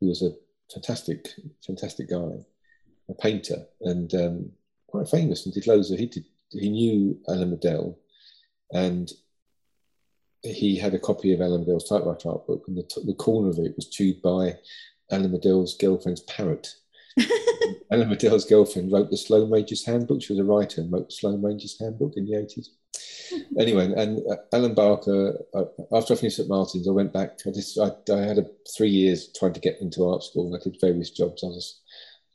who was a fantastic, fantastic guy, a painter, and um, quite famous, and did loads of. He did. He knew Alan Riddell, and he had a copy of Alan Riddell's typewriter art book, and the, t- the corner of it was chewed by Alan Riddell's girlfriend's parrot. (laughs) Alan Riddell's girlfriend wrote the Sloane Rangers Handbook. She was a writer and wrote the Sloane Rangers Handbook in the 80s. (laughs) anyway, and uh, Alan Barker, uh, after I finished at Martin's, I went back. I, just, I, I, had a, three years trying to get into art school. I did various jobs. I was,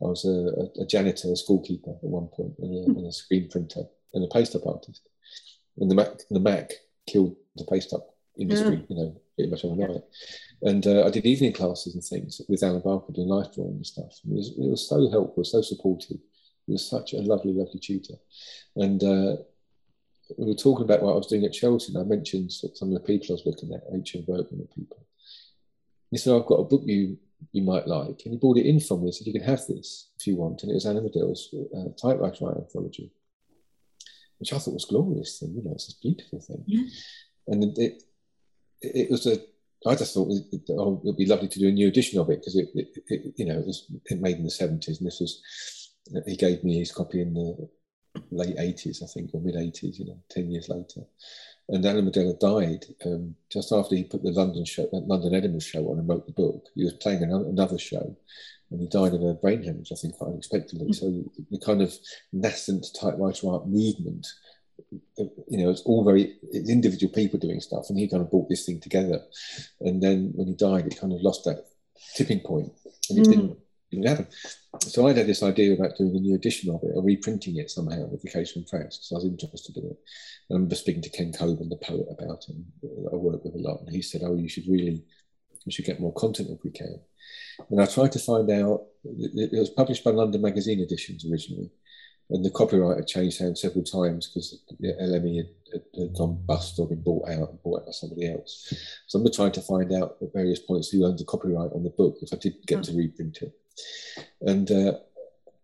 I was a, a janitor, a schoolkeeper at one point, and a, and a screen printer, and a paste up artist. And the Mac, the Mac killed the paste up industry, yeah. you know, pretty much overnight. And uh, I did evening classes and things with Alan Barker doing life drawing and stuff. It was, it was so helpful, so supportive. He was such a lovely, lovely tutor. And uh, we were talking about what I was doing at Cheltenham. I mentioned some of the people I was looking at, H. N. Werkman and people. He said, I've got a book you you might like. And he brought it in from me and said, You can have this if you want. And it was Alan Riddell's uh, typewriter anthology, which I thought was glorious thing. You know, it's a beautiful thing. Yeah. And it, it was a I just thought it, oh, it'd be lovely to do a new edition of it because it, it, it, you know, it was it made in the seventies, and this was he gave me his copy in the late eighties, I think, or mid eighties. You know, ten years later, and Alan Riddell died um, just after he put the London show, that London Edinburgh show on and wrote the book. He was playing another show, and he died of a brain hemorrhage, I think, quite unexpectedly. Mm-hmm. So the kind of nascent typewriter art movement you know, it's all very it's individual people doing stuff, and he kind of brought this thing together. And then when he died, it kind of lost that tipping point, and it mm. didn't, didn't happen. So I had this idea about doing a new edition of it, or reprinting it somehow with the Caseroom Press, because I was interested in it. And I remember speaking to Ken Cockburn, the poet, about him. I work with a lot, and he said, "Oh, you should really, you should get more content if we can." And I tried to find out. It was published by London Magazine Editions originally, and the copyright had changed hands several times because the LME had, had, had, gone bust or been bought out and bought out by somebody else. So I'm trying to find out at various points who owns the copyright on the book if I did get to reprint it. And uh,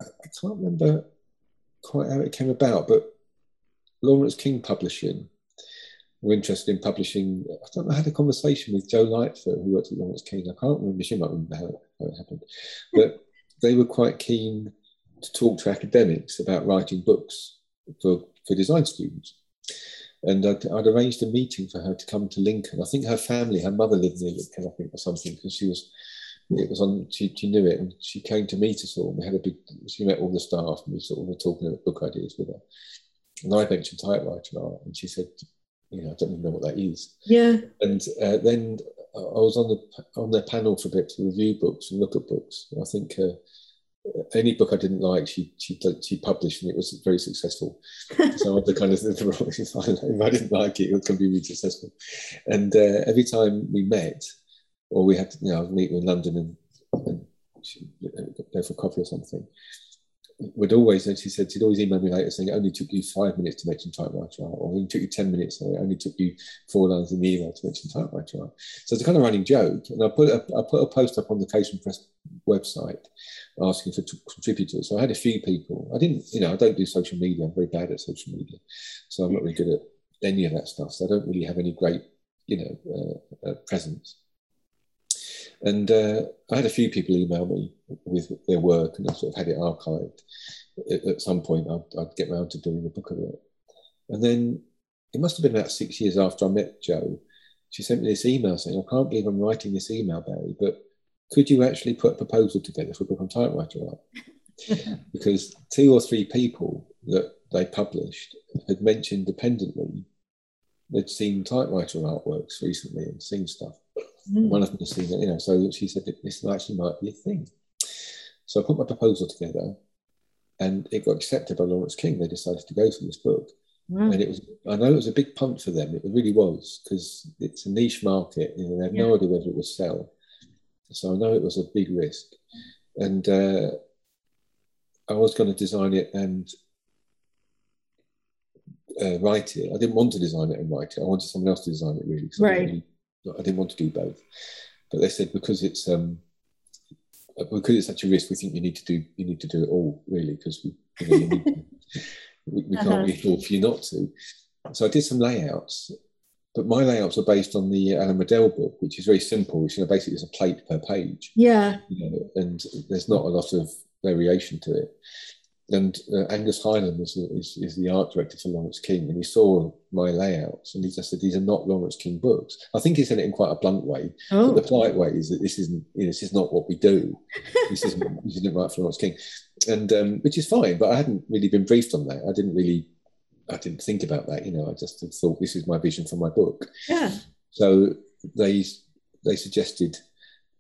I can't remember quite how it came about, but Laurence King Publishing were interested in publishing. I don't know, I had a conversation with Jo Lightfoot, who worked at Laurence King. I can't remember, she might remember how, how it happened, but they were quite keen to talk to academics about writing books for, for design students. And I'd, I'd, arranged a meeting for her to come to Lincoln. I think her family, her mother lived near Lincoln, I think, or something, because she was, it was on, she, she knew it, and she came to meet us all. And We had a big, she met all the staff, and we sort of were talking about book ideas with her. And I mentioned typewriter art, and she said, you know, I don't even know what that is. Yeah. And uh, then I was on the on their panel for a bit to review books and look at books. I think uh, any book I didn't like, she she she published, and it was very successful. (laughs) so the kind of (laughs) if I didn't like it, it could be really successful. And uh, every time we met, or we had to, you know, meet in London and, and she, go for coffee or something, would always, and she said, she'd always email me later saying it only took you five minutes to mention typewriter art, or it only took you 10 minutes, or it only took you four lines in the email to mention typewriter art. So it's a kind of running joke. And I put a, I put a post up on the Case Press website asking for t- contributors. So I had a few people. I didn't, you know, I don't do social media. I'm very bad at social media. So I'm not really good at any of that stuff. So I don't really have any great, you know, uh, uh, presence. And uh, I had a few people email me with their work, and I sort of had it archived. At, some point, I'd, I'd, get around to doing a book of it. And then it must have been about six years after I met Joe. She sent me this email saying, "I can't believe I'm writing this email, Barrie, but could you actually put a proposal together for a book on typewriter art?" (laughs) because two or three people that they published had mentioned independently they'd seen typewriter artworks recently and seen stuff. Mm. One of them has seen it, you know, so she said this actually might be a thing. So I put my proposal together and it got accepted by Laurence King. They decided to go for this book. Wow. And it was, I know it was a big punt for them. It really was because it's a niche market. You know, they had yeah. no idea whether it would sell. So I know it was a big risk. And uh, I was going to design it and uh, write it. I didn't want to design it and write it. I wanted someone else to design it really. Right. I really, I didn't, want to do both. But they said because it's um, because it's such a risk, we think you need to do you need to do it all really because we you know, you to, we, we uh-huh. can't really afford for you not to. So I did some layouts, but my layouts are based on the Alan Riddell book, which is very simple. Which you know basically is a plate per page. Yeah. You know, and there's not a lot of variation to it and uh, Angus Hyland is, is, is, the art director for Laurence King, and he saw my layouts, and he just said these are not Laurence King books. I think he said it in quite a blunt way, oh. but the polite way is that this isn't, you know, this is not what we do. this isn't, (laughs) this isn't right for Laurence King, and um, which is fine. But I hadn't really been briefed on that. I didn't really, I didn't think about that. You know, I just thought this is my vision for my book. Yeah. So they they suggested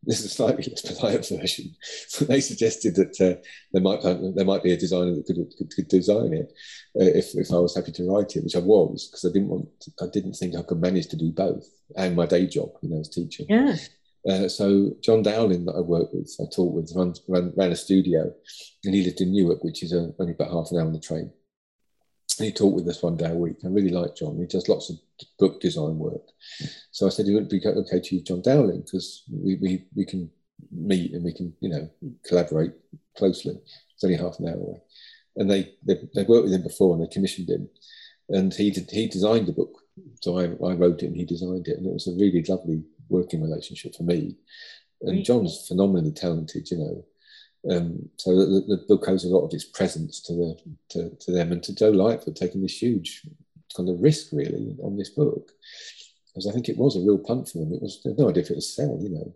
this is (laughs) a slightly less polite version. (laughs) they suggested that uh, there might there might be a designer that could, could, could design it uh, if, if I was happy to write it, which I was because I didn't want I didn't think I could manage to do both and my day job, you know, as teaching. Yeah. Uh, so John Dowling that I worked with, I taught with, ran, ran, ran a studio, and he lived in Newark, which is a, uh, only about half an hour on the train. He talked with us one day a week. I really like John. He does lots of book design work. So I said it would be okay to use John Dowling because we, we, we can meet and we can, you know, collaborate closely. It's only half an hour away. And they, they, they worked with him before and they commissioned him. And he did, he designed the book. So I, I wrote it and he designed it. And it was a really lovely working relationship for me. And John's phenomenally talented, you know. Um, so the, the, book owes a lot of its presence to the to, to them and to Joe Light for taking this huge kind of risk really on this book because I think it was a real punt for them. It was no idea if it would sell, you know.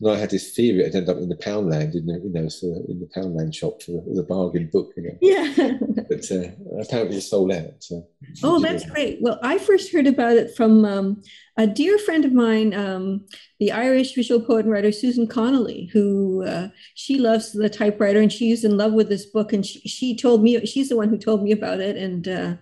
And I had this theory it would end up in the Poundland, in the, you know, so in the Poundland shop for the bargain book, you know. Yeah. (laughs) but uh, apparently it sold out. So oh, that's great. Well, I first heard about it from um, a dear friend of mine, um, the Irish visual poet and writer Susan Connolly, who uh, she loves the typewriter and she's in love with this book. And she, she told me, she's the one who told me about it. And uh,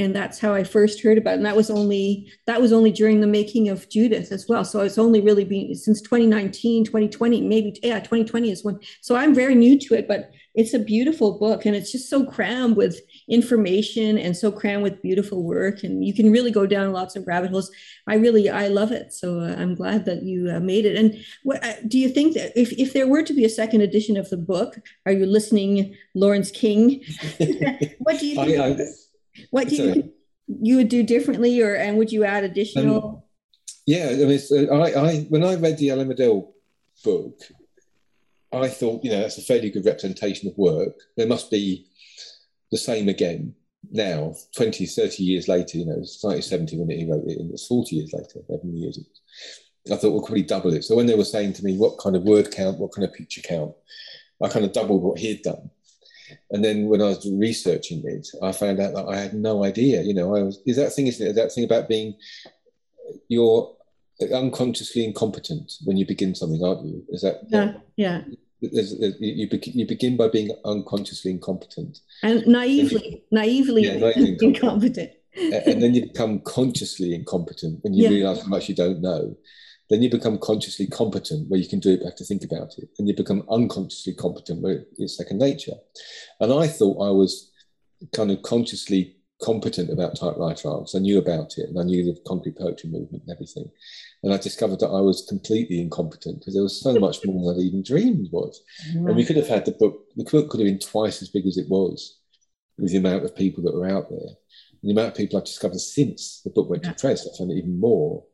and that's how I first heard about it. And that was only that was only during the making of Judith as well. So it's only really been since 2019, 2020, maybe yeah, 2020 is when. So I'm very new to it, but it's a beautiful book and it's just so crammed with information and so crammed with beautiful work and you can really go down lots of rabbit holes i really i love it so uh, i'm glad that you uh, made it and what uh, do you think that if, if there were to be a second edition of the book are you listening laurence king (laughs) (laughs) what do you think I, I, what do you you would do differently, or and would you add additional? Um, yeah, I mean, I, I when I read the Alan Riddell book, I thought you know that's a fairly good representation of work. There must be the same again now, 20, 30 years later. You know, it's 1970 when he wrote it, and it's 40 years later, 11 years. I thought we'll probably double it. So when they were saying to me what kind of word count, what kind of picture count, I kind of doubled what he had done. And then when I was researching it, I found out that I had no idea. You know, I was is that thing, isn't it? That thing about being you're unconsciously incompetent when you begin something, aren't you? Is that yeah, yeah. There's, there's, you, begin, you begin by being unconsciously incompetent and naively, you, naively, yeah, naively incompetent. and then you become consciously incompetent when you yeah. realize how much you don't know. Then you become consciously competent, where you can do it, but have to think about it. And you become unconsciously competent, where it's second nature. And I thought I was kind of consciously competent about typewriter art because I knew about it and I knew the concrete poetry movement and everything. And I discovered that I was completely incompetent because there was so much (laughs) more than I even dreamed was. Right. And we could have had the book, the book could have been twice as big as it was with the amount of people that were out there. And the amount of people I've discovered since the book went to press, I found it even more.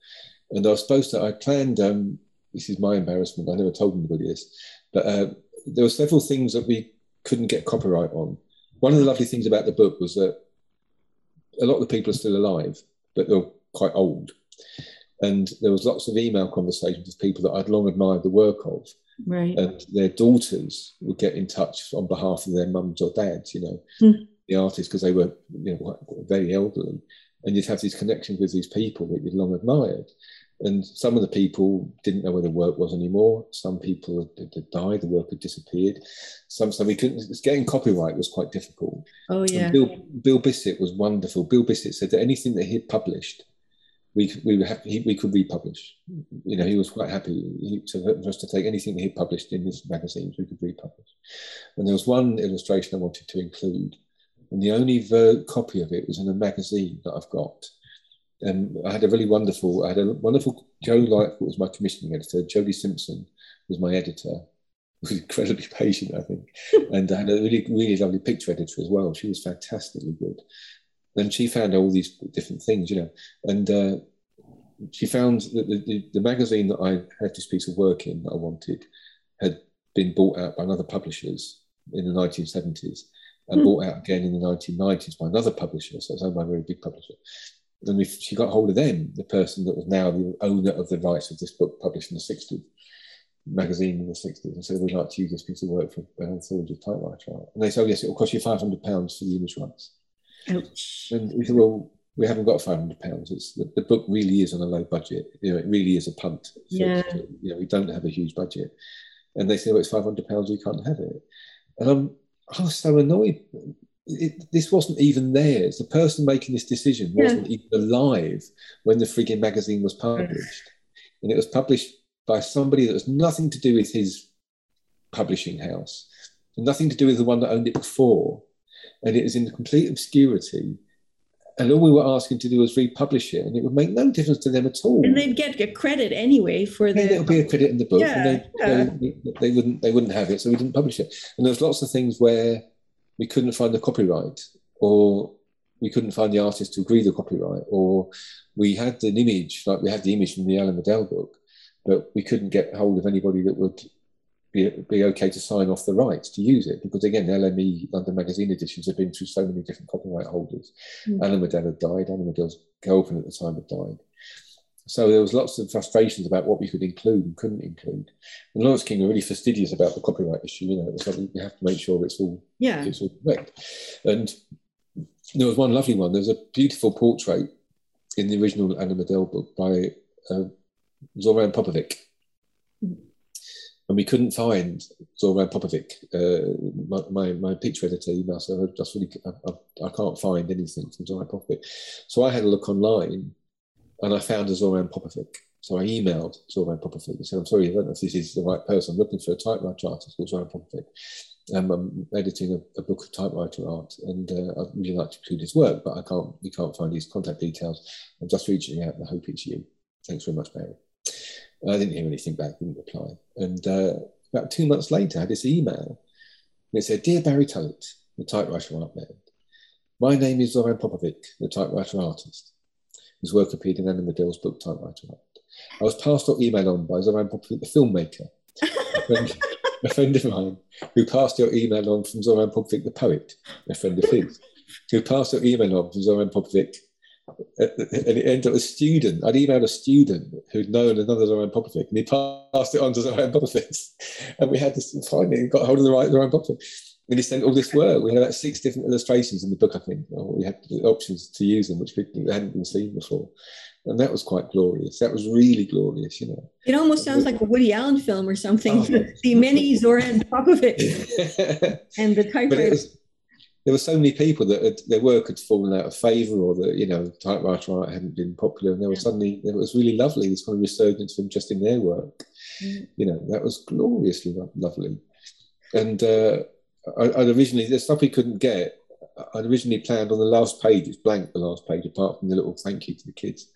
And I was supposed to, I planned, um, this is my embarrassment, I never told anybody this, but uh, there were several things that we couldn't get copyright on. One of the lovely things about the book was that a lot of the people are still alive, but they're quite old. And there was lots of email conversations with people that I'd long admired the work of. Right. And their daughters would get in touch on behalf of their mums or dads, you know, mm. the artists, because they were you know, very elderly. And you'd have these connections with these people that you'd long admired. And some of the people didn't know where the work was anymore. Some people had, had died, the work had disappeared. Some, so we couldn't, getting copyright was quite difficult. Oh, yeah. Bill, Bill Bissett was wonderful. Bill Bissett said that anything that he'd published, we, we, happy, he, we could republish. You know, he was quite happy he, to, for us to take anything that he'd published in his magazines, we could republish. And there was one illustration I wanted to include. And the only ver- copy of it was in a magazine that I've got. And I had a really wonderful, I had a wonderful Jo Lightfoot was my commissioning editor, Jodie Simpson was my editor, (laughs) was incredibly patient, I think, (laughs) and I had a really, really lovely picture editor as well. She was fantastically good, and she found all these different things, you know, and uh, she found that the, the, the, magazine that I had this piece of work in that I wanted had been bought out by another publishers in the 1970s and mm. bought out again in the 1990s by another publisher. So it's owned by a very big publisher. And we, she got hold of them, the person that was now the owner of the rights of this book published in the 60s, magazine in the 60s, and said, We'd like to use this piece of work for an anthology of typewriter art. And they said, oh, Yes, it will cost you £500 for the image rights. Ouch. And we said, Well, we haven't got £500. It's, the, the, book really is on a low budget. You know, it really is a punt. So yeah. You know, we don't have a huge budget. And they said, Well, it's £500, we can't have it. And I'm, I was so annoyed it, this wasn't even theirs. The person making this decision wasn't yeah. even alive when the frigging magazine was published. And it was published by somebody that was nothing to do with his publishing house, nothing to do with the one that owned it before. And it was in complete obscurity. And all we were asking to do was republish it, and it would make no difference to them at all. And they'd get a credit anyway for the. Yeah, there would be a credit in the book, yeah, and they, yeah. they, they, wouldn't they wouldn't have it, so we didn't publish it. And there's lots of things where we couldn't find the copyright or we couldn't find the artist to agree the copyright or we had an image like we had the image from the Alan Riddell book but we couldn't get hold of anybody that would be, be okay to sign off the rights to use it because again LME London Magazine editions have been through so many different copyright holders mm. Alan Riddell had died Alan Riddell's girlfriend at the time had died so there was lots of frustrations about what we could include and couldn't include. And Laurence King were really fastidious about the copyright issue. You know, it's like we have to make sure it's all yeah it's all correct. And there was one lovely one. There's a beautiful portrait in the original Alan Riddell book by uh, Zoran Popovic. And we couldn't find Zoran Popovic. Uh, my, my, my, picture editor emailed, so I just really, I, I, I can't find anything from Zoran Popovic. So I had a look online and I found a Zoran Popovic. So I emailed Zoran Popovic and said, I'm sorry, I don't know if this is the right person. I'm looking for a typewriter artist called Zoran Popovic. Um, I'm editing a, a, book of typewriter art and uh, I'd really like to include his work, but I can't, we can't find his contact details. I'm just reaching out and I hope it's you. Thanks very much, I didn't hear anything back, didn't reply. And uh, about two months later, I had this email. And it said, Dear Barrie Tullett, the typewriter art man, my name is Zoran Popovic, the typewriter artist whose work appeared in Alan Riddell's book Typewriter Art. I was passed your email on by Zoran Popovic, the filmmaker, a friend, a friend, of mine, who passed your email on from Zoran Popovic, the poet, a friend of his, who passed your email on from Zoran Popovic, and it ended up a student. I'd emailed a student who'd known another Zoran Popovic, and he passed it on to Zoran Popovic. (laughs) And we had this finally got hold of the right Zoran Popovic. And he sent all this work. We had about six different illustrations in the book, I think. We had options to use them, which we hadn't been seen before. And that was quite glorious. That was really glorious, you know. It almost sounds like a Woody Allen film or something. Oh, (laughs) the many Zoran Popovic and the typewriter. There were so many people that had, their work had fallen out of favour, or that you know typewriter art hadn't been popular, and there was suddenly it was really lovely this kind of resurgence of interest in their work. Mm. You know, that was gloriously lovely. And uh, I, would originally the stuff we couldn't get. I'd originally planned on the last page. It's blank, the last page, apart from the little thank you to the kids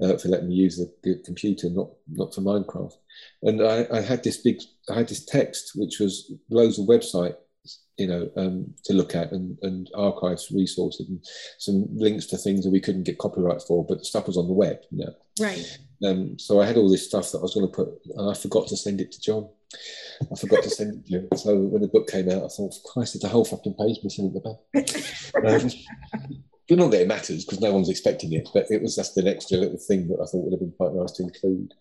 uh, for letting me use the, the, computer, not not for Minecraft. And I, I, had this big, I had this text which was loads of website you know, um, to look at and, and archives resources and some links to things that we couldn't get copyright for, but the stuff was on the web, you know. Right. Um, so I had all this stuff that I was going to put, and I forgot to send it to John. I forgot to send it to him. So when the book came out, I thought, Christ, there's a whole fucking page missing at the back. (laughs) um, but not that it matters because no one's expecting it, but it was just an extra little thing that I thought would have been quite nice to include.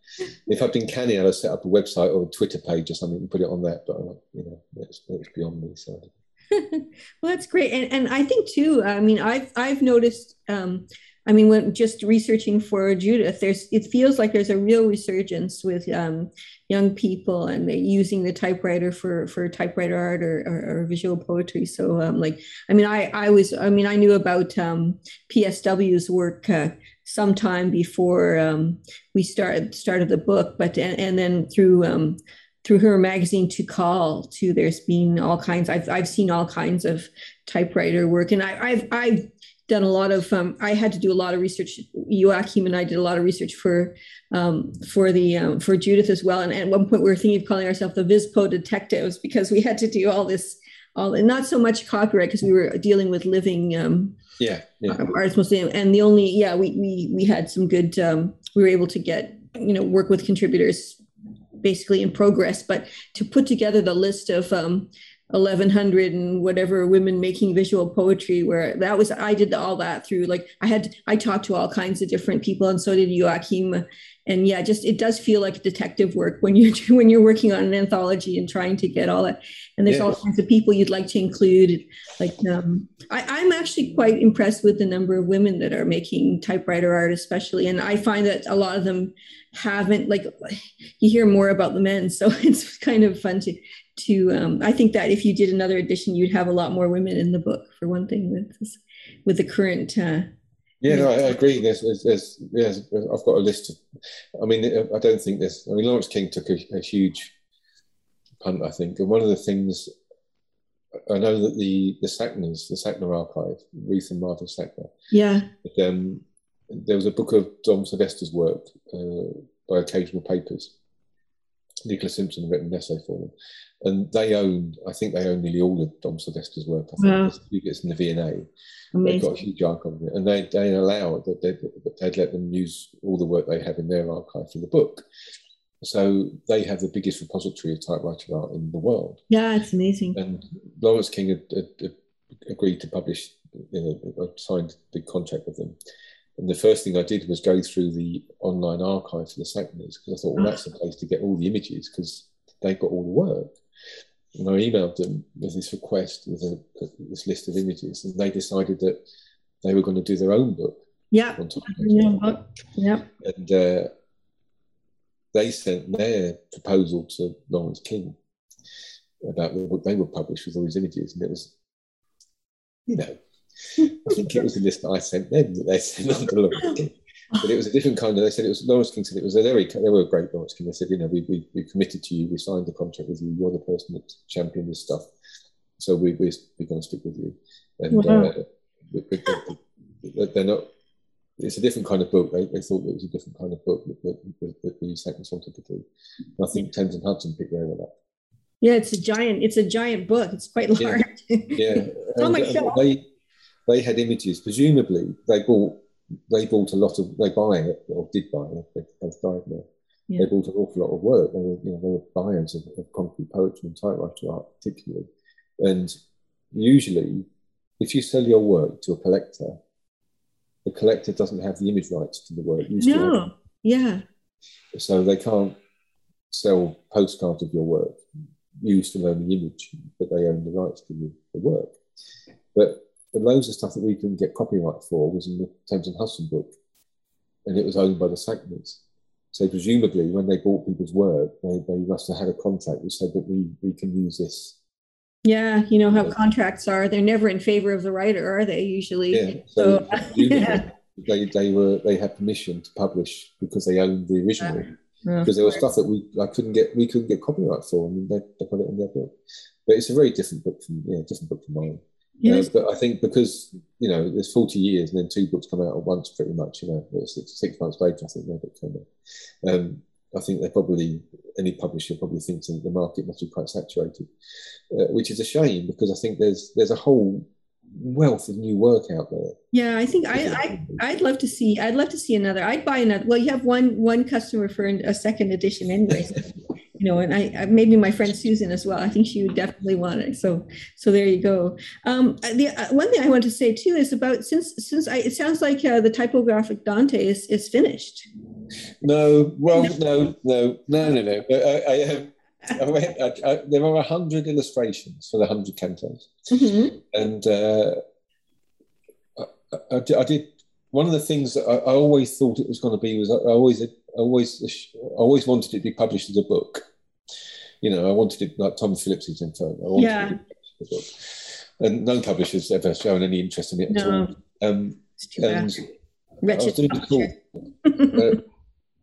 If I'd been canny, I'd have set up a website or a Twitter page or something and put it on that, but you know, it's, it's beyond me. So. (laughs) well, that's great, and and I think too. I mean, I've I've noticed um, I mean, when just researching for Judith, there's it feels like there's a real resurgence with um, young people and using the typewriter for for typewriter art or, or, or visual poetry. So, um, like, I mean, I I was I mean, I knew about um, PSW's work uh, sometime before um, we started started the book, but and, and then through um, through her magazine to call to there's been all kinds I've, I've seen all kinds of typewriter work and I, I've I've done a lot of um, i had to do a lot of research. Joachim and i did a lot of research for um, for the um, for judith as well. And at one point we were thinking of calling ourselves the vispo detectives because we had to do all this all and not so much copyright because we were dealing with living um, yeah, yeah. artists mostly. And the only yeah we we, we had some good um, we were able to get you know work with contributors basically in progress. But to put together the list of um, 1100 and whatever women making visual poetry where that was i did all that through like i had i talked to all kinds of different people and so did joachim. And yeah just it does feel like detective work when you're (laughs) when you're working on an anthology and trying to get all that. And there's all kinds of people you'd like to include like um, I, i'm actually quite impressed with the number of women that are making typewriter art especially. And i find that a lot of them haven't like you hear more about the men so (laughs) it's kind of fun to to um, i think that if you did another edition you'd have a lot more women in the book for one thing with this, with the current uh, yeah, no, I agree. There's, there's, there's, there's, I've got a list of. I mean, I don't think there's. I mean, Laurence King took a, a huge punt, I think, and one of the things I know that the the Sackners, the Sackner archive, Ruth and Marvin Sackner. Yeah. Um, there was a book of Dom Sylvester's work uh, by Occasional Papers. Nicola Simpson written an essay for them, and they own. I think they own nearly all of Dom Sylvester's work. I think wow. it's in the V&A. They've got a huge archive of it, and they they allow that they'd, they'd let them use all the work they have in their archive for the book. So they have the biggest repository of typewriter art in the world. Yeah, it's amazing. And Laurence King had, had, had agreed to publish, you know, signed a big contract with them. And the first thing I did was go through the online archive for the Sackners because I thought, well, that's the place to get all the images because they've got all the work. And I emailed them with this request with a, this list of images, and they decided that they were going to do their own book. Yeah. Yeah. yeah. And uh, they sent their proposal to Laurence King about what they would publish with all these images, and it was, you know, I think it was the list that I sent them that they sent on to Laurence But it was a different kind of. They said it was Laurence King said it was a very. They were a great Laurence King. They said, you know, we, we we committed to you. We signed the contract with you. You're the person that championed this stuff. So we we we're going to stick with you. And wow. uh, we, we, they're not. It's a different kind of book. They, they thought it was a different kind of book that, that, that the second wanted to do. And I think Thames and Hudson picked their one up. Yeah, it's a giant. It's a giant book. It's quite large. (laughs) Yeah, yeah. and, uh, they they had images. Presumably, they bought they bought a lot of they buy it or did buy it. They both died now. Yeah. They bought an awful lot of work. They were you know they were buyers of, of concrete poetry and typewriter art particularly. And usually, if you sell your work to a collector, the collector doesn't have the image rights to the work. You no, yeah. So they can't sell postcards of your work. You still own the image, but they own the rights to the, the work. But but loads of stuff that we couldn't get copyright for was in the Thames and Hudson book, and it was owned by the Sackners. So presumably, when they bought people's work, they, they must have had a contract which said that we, we can use this Yeah, you know how contracts are. They're never in favor of the writer, are they? Usually. Yeah. (laughs) So, so yeah. they they were they had permission to publish because they owned the original. Uh, because there was stuff that we I couldn't get we couldn't get copyright for, and they, they put it in their book. But it's a very different book from yeah, different book from mine. Yes. Uh, but I think because you know there's 40 years and then two books come out at once, pretty much. You know, six, six months later, I think their book came out. Um, I think they probably any publisher probably thinks that the market must be quite saturated, uh, which is a shame because I think there's there's a whole wealth of new work out there. Yeah, I think I, I I'd love to see I'd love to see another. I'd buy another. Well, you have one one customer for a second edition anyway. (laughs) you know, and I maybe my friend Susan as well. I think she would definitely want it. So so there you go. Um, the uh, one thing I want to say too is about since since I, it sounds like uh, the typographic Dante is is finished. No, well, no, no, no, no, no. I, I, I went, I, I, there are a hundred illustrations for the hundred cantos, mm-hmm. and uh, I, I, did one of the things that I, always thought it was going to be was I always, always, always wanted it to be published as a book. You know, I wanted it like Tom Phillips's Inferno. yeah. And no publishers ever shown any interest in it no. at all. Um, and I was doing a talk, uh,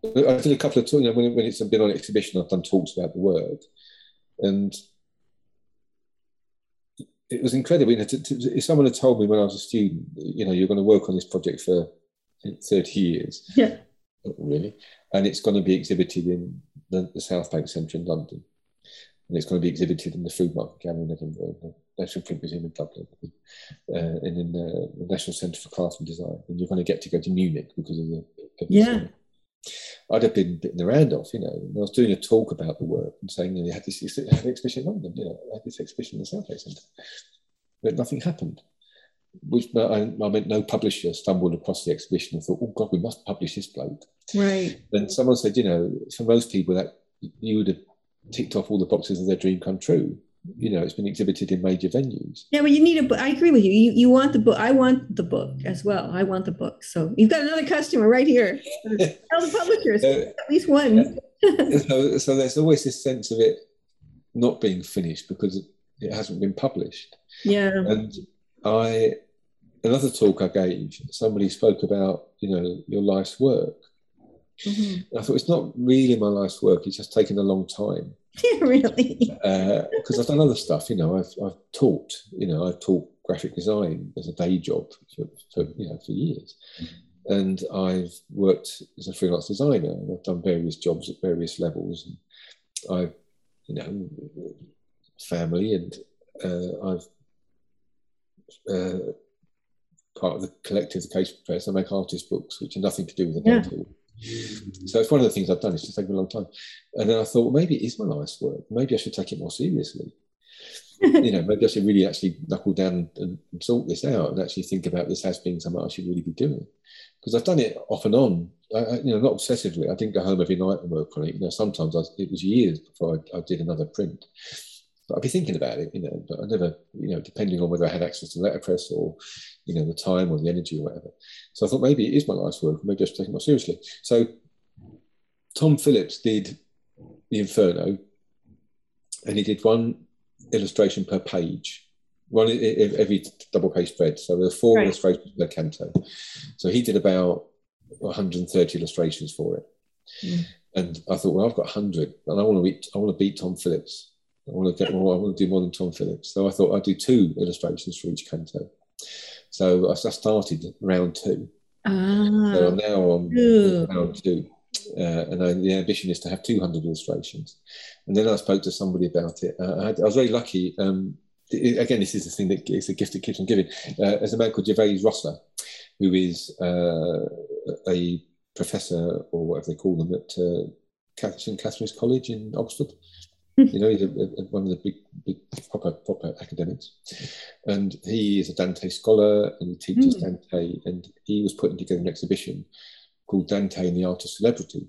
(laughs) I did a couple of talks, you know, when, when it's been on exhibition, I've done talks about the work. And it was incredible. You know, to, to, if someone had told me when I was a student, you know, you're going to work on this project for 30 years. Yeah. really. And it's going to be exhibited in the, the South Bank Centre in London. And it's going to be exhibited in the Fruitmarket Gallery in Edinburgh, the National Print Museum in Dublin, uh, and in the, the National Centre for Crafts and Design. And you're going to get to go to Munich because of the. Yeah. I'd have been bitten the round off, you know. I was doing a talk about the work and saying, you know, had this had an exhibition in London, you know, I had this exhibition in the South Centre. But nothing happened. Which I, I meant no publisher stumbled across the exhibition and thought, oh God, we must publish this bloke. Right. And someone said, you know, for most people that you would have ticked off all the boxes of their dream come true you know, it's been exhibited in major venues. Yeah, well, you need a book. I agree with you. You you want the book. I want the book as well. I want the book. So you've got another customer right here. (laughs) Tell the publishers uh, at least one. so, so there's always this sense of it not being finished because it hasn't been published. Yeah. And I, another talk I gave, somebody spoke about you know your life's work. Mm-hmm. I thought it's not really my life's work. It's just taken a long time. (laughs) really? Because uh, I've done other stuff. You know, I've, I've taught. You know, I've taught graphic design as a day job for, for you know for years, mm-hmm. and I've worked as a freelance designer. And I've done various jobs at various levels. And I've, you know, family, and uh, I've. Uh, part of the collective the Case press. I make artist books, which are nothing to do with the yeah. So it's one of the things I've done. It's just taken a long time. And then I thought, well, maybe it is my life's work. Maybe I should take it more seriously. (laughs) you know, maybe I should really actually knuckle down and, and, sort this out and actually think about this as being something I should really be doing. Because I've done it off and on, I, I, you know, not obsessively. I didn't go home every night and work on it. You know, sometimes I, it was years before I, I did another print. But I'd be thinking about it, you know, but I never, you know, depending on whether I had access to letterpress or, you know, the time or the energy or whatever. So I thought maybe it is my life's work, maybe I should take it more seriously. So Tom Phillips did the Inferno, and he did one illustration per page, one every double page spread. So there are four right. illustrations per canto. So he did about 130 illustrations for it. Mm. And I thought, well, I've got 100, and I want to beat, I want to beat Tom Phillips. I want to get more. I want to do more than Tom Phillips. So I thought I'd do two illustrations for each canto. So I started round two. Ah, so I'm now on Ooh. round two. Uh, and I, the ambition is to have 200 illustrations. And then I spoke to somebody about it. Uh, I, had, I, was very lucky. Um, it, again, this is the thing that is a gift that keeps on giving. Uh, there's a man called Gervase Rosser, who is uh, a professor or whatever they call them at uh, St Catherine's College in Oxford. You know, he's a, a, one of the big, big proper, proper academics. And he is a Dante scholar and he teaches mm. Dante. And he was putting together an exhibition called Dante and the Art of Celebrity.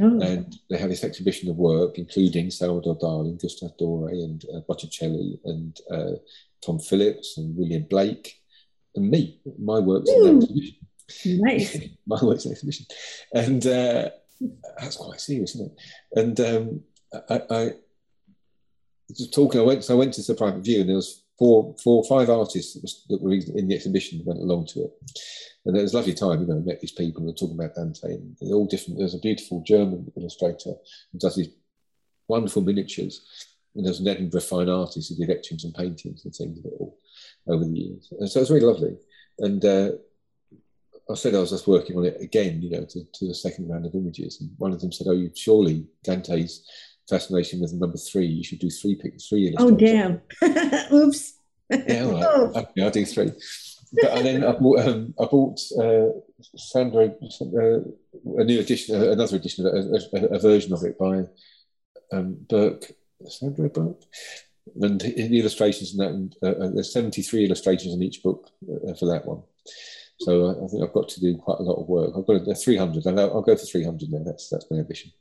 Oh. And they have this exhibition of work, including Salvador Dali, Gustave Doré, and uh, Botticelli, and uh, Tom Phillips, and William Blake, and me. My work's Ooh. in the exhibition. Nice. (laughs) My work's in the exhibition. And uh, that's quite serious, isn't it? And um, I, I talking. I went. So I went to the private view, and there was four, four, five artists that, was, that were in the exhibition went along to it, and it was a lovely time. You know, met these people and were talking about Dante, and they're all different. There's a beautiful German illustrator who does these wonderful miniatures, and there's an Edinburgh fine artist who did etchings and paintings and things all over the years. And so it was really lovely. And uh, I said I was just working on it again, you know, to, to the second round of images. And one of them said, "Oh, you surely Dante's fascination with number three. You should do three three Oh damn! (laughs) Oops. yeah, right. (laughs) Oh. Okay, I'll do three. But and then I bought, um, I bought uh, Sandow uh, a new edition, uh, another edition, a, a, a, version of it by um, Birk, Sandow Birk, and the illustrations in that. And, uh, uh there's 73 illustrations in each book uh, for that one. So I think I've got to do quite a lot of work. I've got a, 300. I'll, I'll go for 300 now. That's that's my ambition.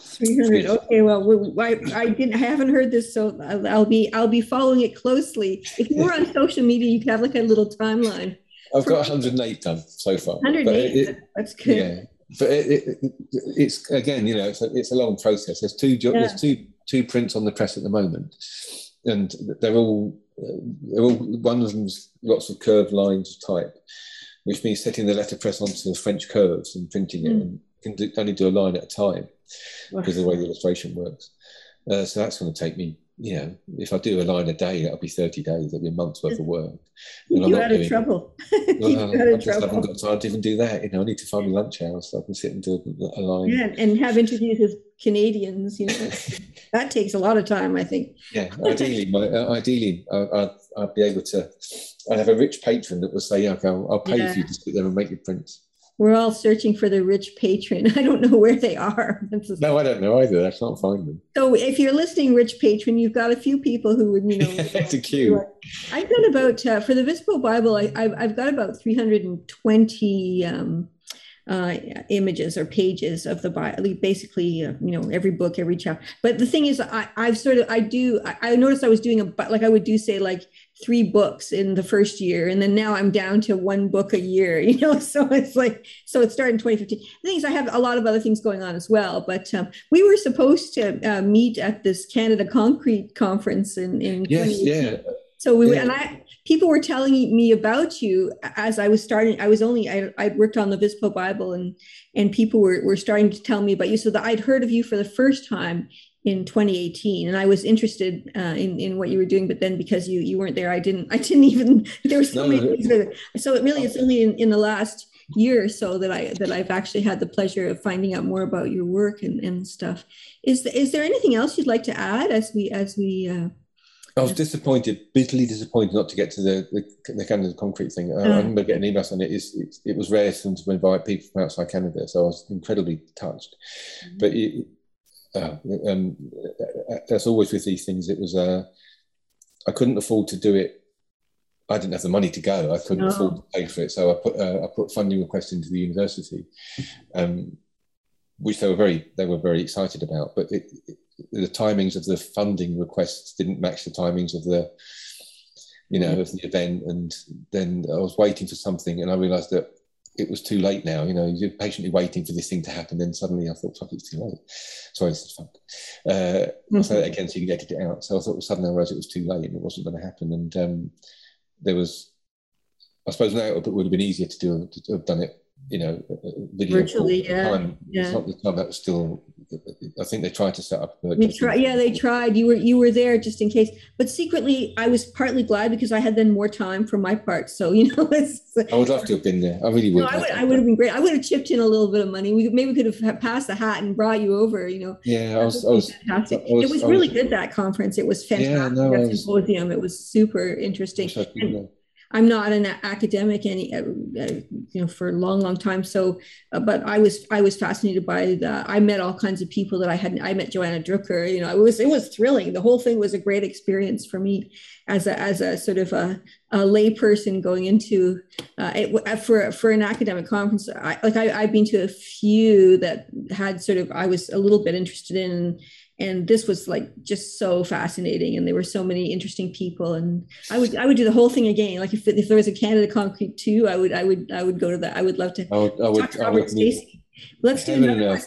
300 okay well I, I didn't I haven't heard this so I'll be I'll be following it closely. If you were on (laughs) social media you could have like a little timeline. I've got 108 done so far 108 it, that's good. yeah but it, it, it's again you know it's a, it's a long process. There's two yeah. there's two two prints on the press at the moment and they're all they're all one of them's lots of curved lines of type which means setting the letterpress onto the French curves and printing it mm. and can do, only do a line at a time because of the way the (laughs) illustration works. Uh, so that's going to take me, you know, if I do a line a day, that'll be 30 days, that'll be a month's worth of work. And you out of trouble. (laughs) (laughs) Well, I just trouble. haven't got time to even do that. You know, I need to find a lunch hour so I can sit and do a line. Yeah, and have interviews with Canadians, you know, that takes a lot of time, I think. Yeah, ideally, my, uh, ideally, I, I'd, I'd, be able to, I'd have a rich patron that would say, yeah, okay, I'll, I'll pay yeah. for you to sit there and make your prints we're all searching for the rich patron. (laughs) I don't know where they are. (laughs) no, I don't know either. I can't find them. So if you're listening, rich patron, you've got a few people who would, you know, (laughs) to queue. I've got about uh, for the Vispo Bible. I, I've, I've got about 320 um, uh, images or pages of the Bible, basically, uh, you know, every book, every chapter. But the thing is, I, I've sort of, I do, I, I noticed I was doing a, like I would do say like three books in the first year. And then now I'm down to one book a year, (laughs) you know, so it's like, so it started in 2015. The thing is, I have a lot of other things going on as well, but um, we were supposed to uh, meet at this Canada Concrete conference in, in yes, yeah. So we yeah. and I people were telling me about you as I was starting. I was only I I worked on the Vispo Bible and and people were were starting to tell me about you. So that I'd heard of you for the first time in 2018 and I was interested uh, in in what you were doing but then because you you weren't there I didn't I didn't (laughs) even there were so no, many things that, so it really it's only in, in the last year or so that I that I've actually had the pleasure of finding out more about your work and, and stuff is is there anything else you'd like to add as we as we uh, I was disappointed, bitterly disappointed not to get to the the, the Canada concrete thing. I, I mm. remember getting emails on it. It's, it. It was rare for them to invite people from outside Canada, so I was incredibly touched. Mm-hmm. But it, uh, um, that's always with these things. It was uh, I couldn't afford to do it. I didn't have the money to go. I couldn't no. afford to pay for it, so I put uh, I put funding request into the university, um, which they were very they were very excited about. But it, the timings of the funding requests didn't match the timings of the you know of the event and then i was waiting for something and i realized that it was too late now you know you're patiently waiting for this thing to happen then suddenly i thought fuck it's too late sorry this is fun uh, mm-hmm. i'll say that again so you can edit it out so i thought suddenly i realized it was too late and it wasn't going to happen and um, there was i suppose now it would have been easier to do to have done it you know, video virtually. Yeah, time. yeah. It's not the time that was still. I think they tried to set up. Try, yeah, they tried. You were you were there just in case, but secretly, I was partly glad because I had then more time for my part. So you know, (laughs) I would love to have been there. I really would. No, I would. I would have been great. I would have chipped in a little bit of money. We maybe we could have passed the hat and brought you over. You know. Yeah, I was. I was, fantastic. I was, it was really good that conference. It was fantastic. Yeah, no, that was, symposium. It was super interesting. I'm not an academic any, uh, uh, you know, for a long, long time. So, uh, but I was, I was fascinated by the, I met all kinds of people that I hadn't, I met Johanna Drucker, you know, it was, it was thrilling. The whole thing was a great experience for me as a, as a sort of a, a lay person going into, uh, it, for, for an academic conference. I, like I, I've been to a few that had sort of, I was a little bit interested in, and this was like just so fascinating and there were so many interesting people and i would i would do the whole thing again like if, if there was a canada concrete too i would i would i would go to that i would love to I would, I would, talk to robert stacey let's do another one.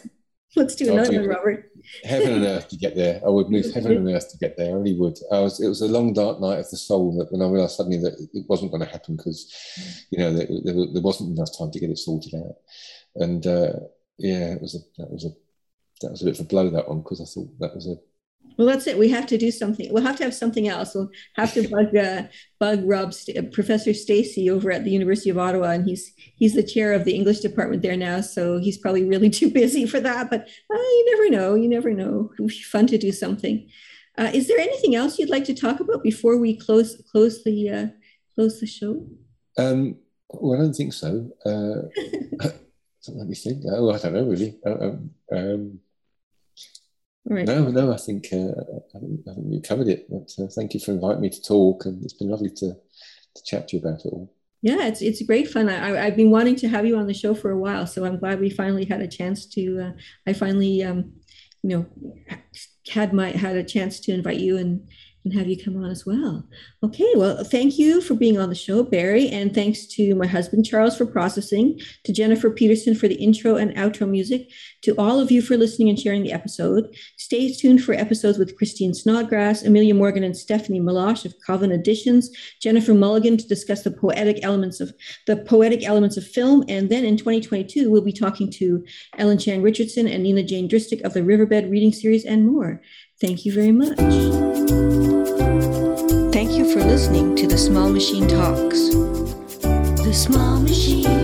let's do another one robert heaven and earth to get there. I would move (laughs) heaven and earth to get there. I really would. I was. It was a long, dark night of the soul that when I realised suddenly that it wasn't going to happen because, you know, there, there, there, wasn't enough time to get it sorted out. And uh, yeah, it was a that was a that was a bit of a blow that one because I thought that was a well, that's it. We have to do something. We'll have to have something else. We'll have to bug uh, bug Rob St- uh, Professor Stacey over at the University of Ottawa, and he's he's the chair of the English department there now. So he's probably really (laughs) too busy for that. But uh, you never know. You never know. It would be fun to do something. Uh, is there anything else you'd like to talk about before we close close the uh, close the show? Um, well, I don't think so. Uh, (laughs) let me think. Oh, I don't know really. Um, um Right. No, no, I think, uh, I think I think you covered it. But uh, thank you for inviting me to talk, and it's been lovely to to chat to you about it all. Yeah, it's it's great fun. I, I've been wanting to have you on the show for a while, so I'm glad we finally had a chance to. Uh, I finally, um, you know, had my had a chance to invite you and and have you come on as well. Okay, well, thank you for being on the show, Barrie, and thanks to my husband Charles for processing, to Jennifer Peterson for the intro and outro music, to all of you for listening and sharing the episode. Stay tuned for episodes with Christine Snodgrass, Amelia Morgan, and Stephanie Malosh of Coven Editions, Jennifer Mulligan to discuss the poetic elements of the poetic elements of film, and then in 2022 we'll be talking to Ellen Chang Richardson and Nina Jane Drystek of the Riverbed Reading Series and more. Thank you very much. Thank you for listening to The Small Machine Talks. The Small Machine.